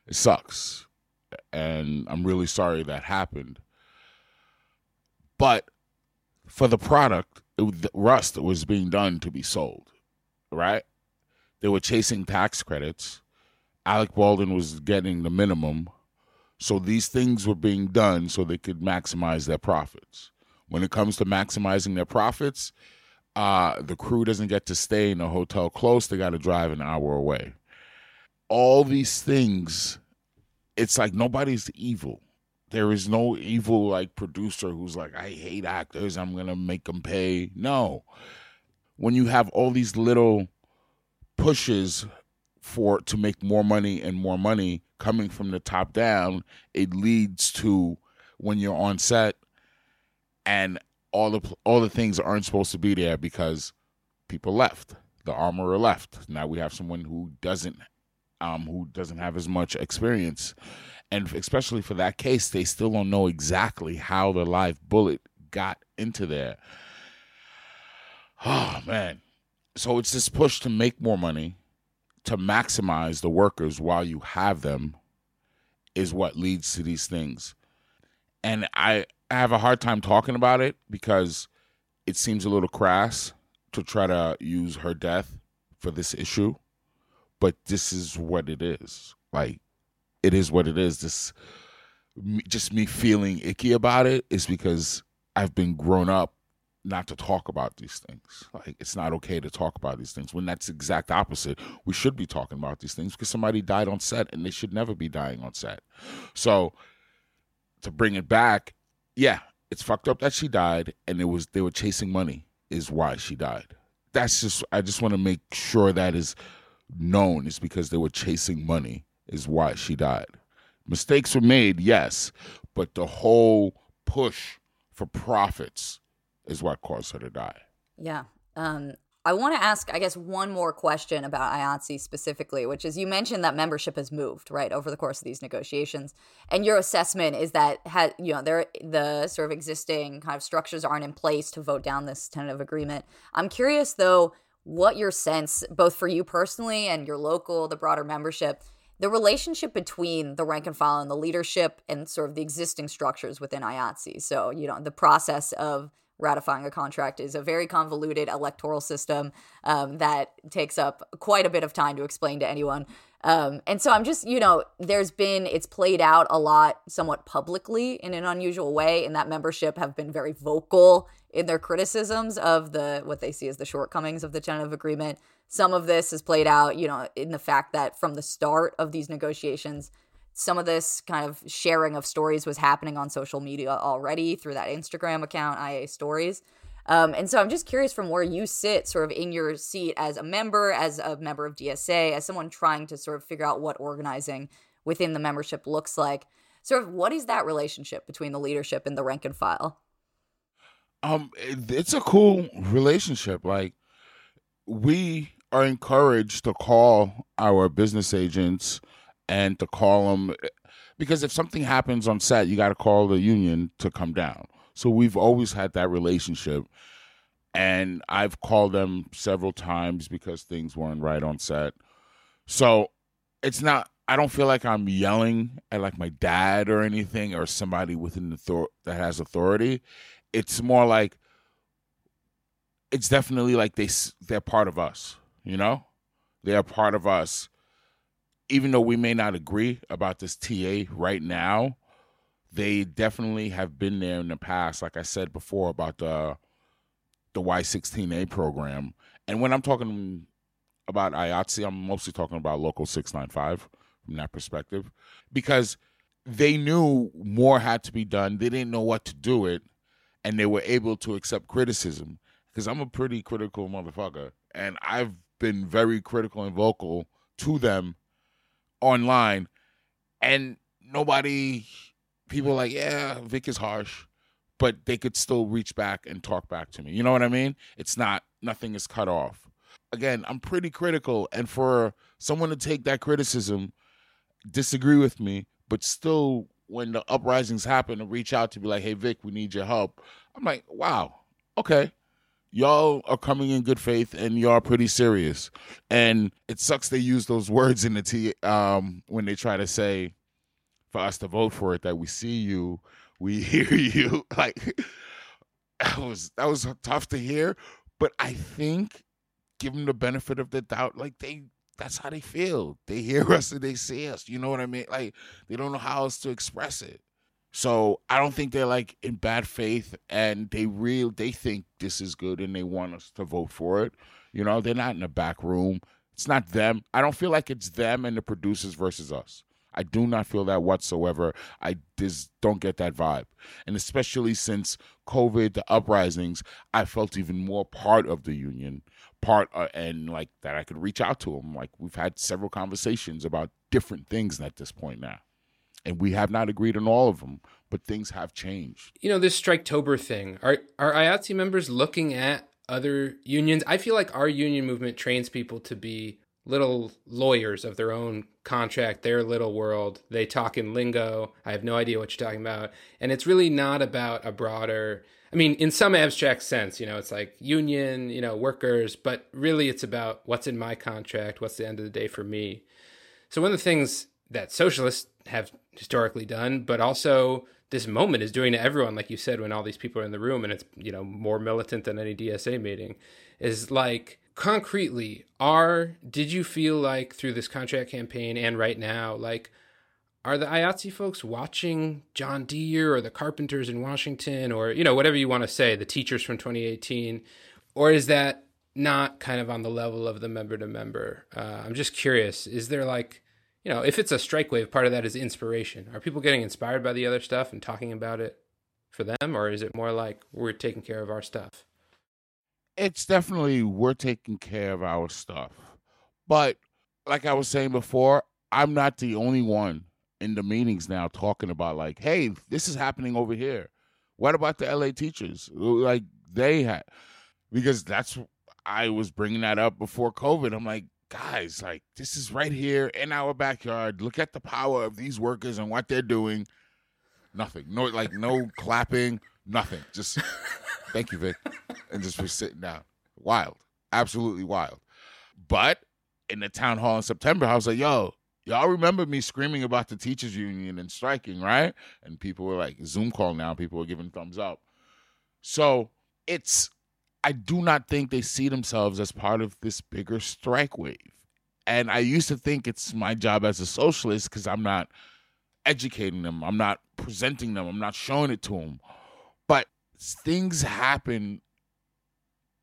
it sucks and I'm really sorry that happened. But for the product, it, the Rust was being done to be sold, right? They were chasing tax credits. Alec Baldwin was getting the minimum. So these things were being done so they could maximize their profits. When it comes to maximizing their profits, uh, the crew doesn't get to stay in a hotel close. They got to drive an hour away. All these things it's like nobody's evil. There is no evil like producer who's like, I hate actors. I'm gonna make them pay. No, when you have all these little pushes for to make more money and more money coming from the top down, it leads to when you're on set and all the all the things aren't supposed to be there because people left. The armorer left. Now we have someone who doesn't um, who doesn't have as much experience. And especially for that case, they still don't know exactly how the live bullet got into there. Oh, man. So it's this push to make more money, to maximize the workers while you have them, is what leads to these things. And I have a hard time talking about it because it seems a little crass to try to use her death for this issue but this is what it is. Like, it is what it is. This, just me feeling icky about it is because I've been grown up not to talk about these things. Like, it's not okay to talk about these things when that's exact opposite. We should be talking about these things because somebody died on set and they should never be dying on set. So, to bring it back, yeah, it's fucked up that she died and it was they were chasing money is why she died. That's just I just want to make sure that is known is because they were chasing money, is why she died. Mistakes were made, yes, but the whole push for profits is what caused her to die.
Yeah. Um, I want to ask, I guess, one more question about IATSE specifically, which is you mentioned that membership has moved right over the course of these negotiations, and your assessment is that had you know there the sort of existing kind of structures aren't in place to vote down this tentative agreement. I'm curious though what your sense, both for you personally and your local, the broader membership, the relationship between the rank and file and the leadership and sort of the existing structures within IATSE. So, you know, the process of ratifying a contract is a very convoluted electoral system um, that takes up quite a bit of time to explain to anyone. Um, and so I'm just, you know, there's been, it's played out a lot somewhat publicly in an unusual way, and that membership have been very vocal in their criticisms of the, what they see as the shortcomings of the tentative agreement. Some of this has played out, you know, in the fact that from the start of these negotiations, some of this kind of sharing of stories was happening on social media already through that Instagram account, IA Stories. Um, and so I'm just curious from where you sit, sort of in your seat as a member, as a member of DSA, as someone trying to sort of figure out what organizing within the membership looks like. Sort of, what is that relationship between the leadership and the rank and file?
Um, it's a cool relationship. Like, we are encouraged to call our business agents and to call them because if something happens on set, you got to call the union to come down. So we've always had that relationship. And I've called them several times because things weren't right on set. So it's not, I don't feel like I'm yelling at like my dad or anything or somebody within the thor- that has authority. It's more like, it's definitely like they they're part of us, you know? They're part of us. Even though we may not agree about this TA right now, they definitely have been there in the past. Like I said before about the the Y16A program, and when I'm talking about IATSE, I'm mostly talking about Local 695 from that perspective, because they knew more had to be done. They didn't know what to do it, and they were able to accept criticism. because I'm a pretty critical motherfucker, and I've been very critical and vocal to them online, and nobody, people like, yeah, Vic is harsh, but they could still reach back and talk back to me. You know what I mean? It's not nothing is cut off. Again, I'm pretty critical, and for someone to take that criticism, disagree with me, but still when the uprisings happen to reach out to be like, hey Vic, we need your help. I'm like, wow, okay. Y'all are coming in good faith and y'all pretty serious. And it sucks they use those words in the T um when they try to say for us to vote for it that we see you, we hear you. Like that was that was tough to hear. But I think give them the benefit of the doubt, like they that's how they feel. They hear us and they see us. You know what I mean? Like they don't know how else to express it. So I don't think they're like in bad faith and they real they think this is good and they want us to vote for it. You know, they're not in the back room. It's not them. I don't feel like it's them and the producers versus us. I do not feel that whatsoever. I just don't get that vibe. And especially since COVID, the uprisings, I felt even more part of the union, part uh, and like that I could reach out to them. Like we've had several conversations about different things at this point now. And we have not agreed on all of them, but things have changed.
You know, this Striketober thing. Are are IATSE members looking at other unions? I feel like our union movement trains people to be little lawyers of their own contract, their little world. They talk in lingo. I have no idea what you're talking about. And it's really not about a broader, I mean, in some abstract sense, you know, it's like union, you know, workers, but really it's about what's in my contract, what's the end of the day for me. So one of the things that socialists have historically done, but also this moment is doing to everyone, like you said, when all these people are in the room and it's, you know, more militant than any DSA meeting, is like concretely, are did you feel like through this contract campaign and right now, like are the IATSE folks watching John Deere or the carpenters in Washington or, you know, whatever you want to say, the teachers from 2018? Or is that not kind of on the level of the member to member? Uh, I'm just curious. Is there like, you know, if it's a strike wave, part of that is inspiration. Are people getting inspired by the other stuff and talking about it for them? Or is it more like we're taking care of our stuff?
It's definitely we're taking care of our stuff. But like I was saying before, I'm not the only one in the meetings now talking about like, hey, this is happening over here. What about the LA teachers? Like they had, because that's I was bringing that up before COVID. I'm like, guys, like this is right here in our backyard. Look at the power of these workers and what they're doing. Nothing. No, like no clapping. Nothing. Just thank you, Vic, and just for sitting down. Wild, absolutely wild. But in the town hall in September, I was like, yo, y'all remember me screaming about the teachers union and striking, right? And people were like, Zoom call now, people were giving thumbs up. So it's, I do not think they see themselves as part of this bigger strike wave. And I used to think it's my job as a socialist because I'm not educating them, I'm not presenting them, I'm not showing it to them. But things happen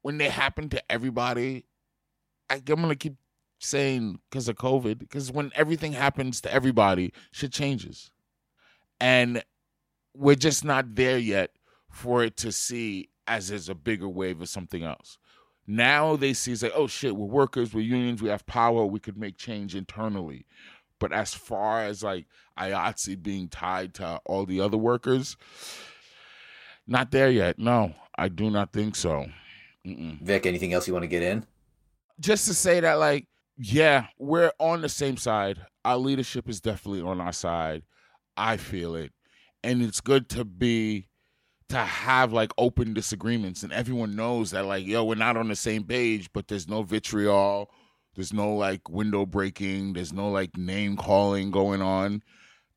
when they happen to everybody. I, I'm going to keep saying because of COVID, because when everything happens to everybody, shit changes. And we're just not there yet for it to see as there's a bigger wave of something else. Now they see it's like, oh shit, we're workers, we're unions, we have power, we could make change internally. But as far as like IATSE being tied to all the other workers, not there yet. No, I do not think so. Mm-mm.
Vic, anything else you want to get in?
Just to say that, like, yeah, we're on the same side. Our leadership is definitely on our side. I feel it. And it's good to be to have like open disagreements and everyone knows that like yo we're not on the same page but there's no vitriol there's no like window breaking there's no like name calling going on.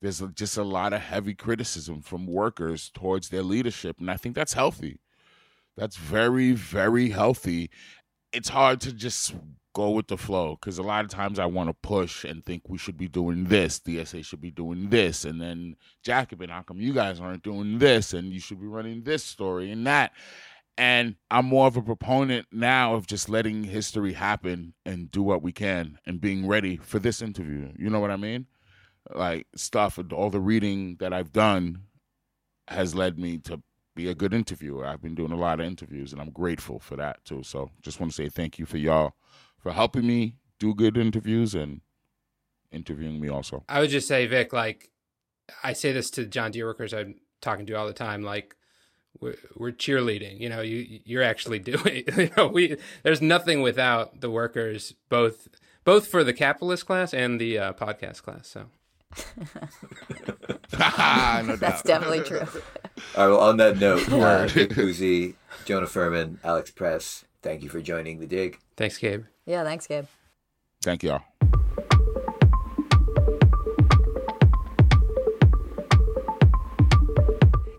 There's just a lot of heavy criticism from workers towards their leadership and i think that's healthy. That's very very healthy. It's hard to just go with the flow because a lot of times I want to push and think we should be doing this, DSA should be doing this, and then Jacobin, how come you guys aren't doing this, and you should be running this story and that. And I'm more of a proponent now of just letting history happen and do what we can and being ready for this interview. You know what I mean? Like stuff, and all the reading that I've done has led me to be a good interviewer. I've been doing a lot of interviews, and I'm grateful for that too. So just want to say thank you for y'all for helping me do good interviews and interviewing me also.
I would just say, Vic, like I say this to John Deere workers I'm talking to all the time, like we're, we're cheerleading. You know, you you're actually doing. You know, we there's nothing without the workers, both both for the capitalist class and the uh, podcast class. So.
no
That's
doubt.
definitely true.
All right, well, on that note, uh, Vic Bouzi, Jonah Furman, Alex Press, thank you for joining the dig.
Thanks, Gabe.
Yeah, thanks, Gabe.
Thank y'all.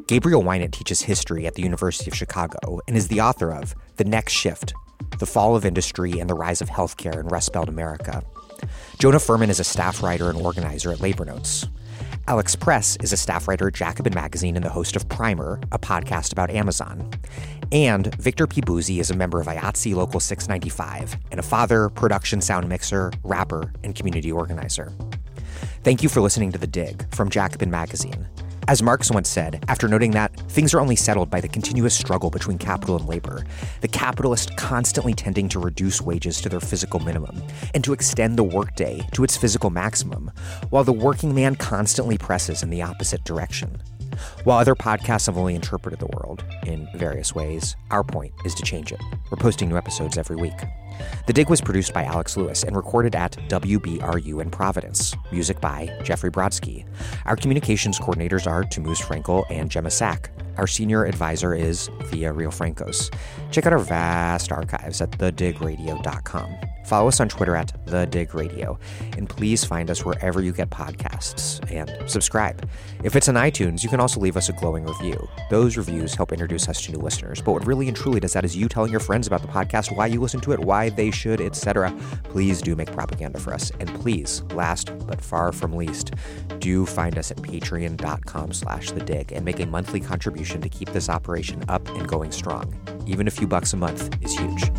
Gabriel Winant teaches history at the University of Chicago and is the author of The Next Shift The Fall of Industry and the Rise of Healthcare in Rust Belt America. Jonah Furman is a staff writer and organizer at Labor Notes. Alex Press is a staff writer at Jacobin Magazine and the host of Primer, a podcast about Amazon. And Victor P. Bouzi is a member of IATSE Local 695 and a father, production sound mixer, rapper, and community organizer. Thank you for listening to The Dig from Jacobin Magazine. As Marx once said, after noting that things are only settled by the continuous struggle between capital and labor, the capitalist constantly tending to reduce wages to their physical minimum and to extend the workday to its physical maximum, while the working man constantly presses in the opposite direction. While other podcasts have only interpreted the world in various ways, our point is to change it. We're posting new episodes every week. The Dig was produced by Alex Lewis and recorded at WBRU in Providence. Music by Jeffrey Brodsky. Our communications coordinators are Tamuz Frankel and Gemma Sack. Our senior advisor is Thea Riofrancos. Check out our vast archives at thedigradio.com. Follow us on Twitter at The Dig Radio, and please find us wherever you get podcasts and subscribe. If it's on iTunes, you can also leave us a glowing review. Those reviews help introduce us to new listeners. But what really and truly does that is you telling your friends about the podcast, why you listen to it, why they should, etc. Please do make propaganda for us. And please, last but far from least, do find us at patreon.com slash the dig and make a monthly contribution to keep this operation up and going strong. Even a few bucks a month is huge.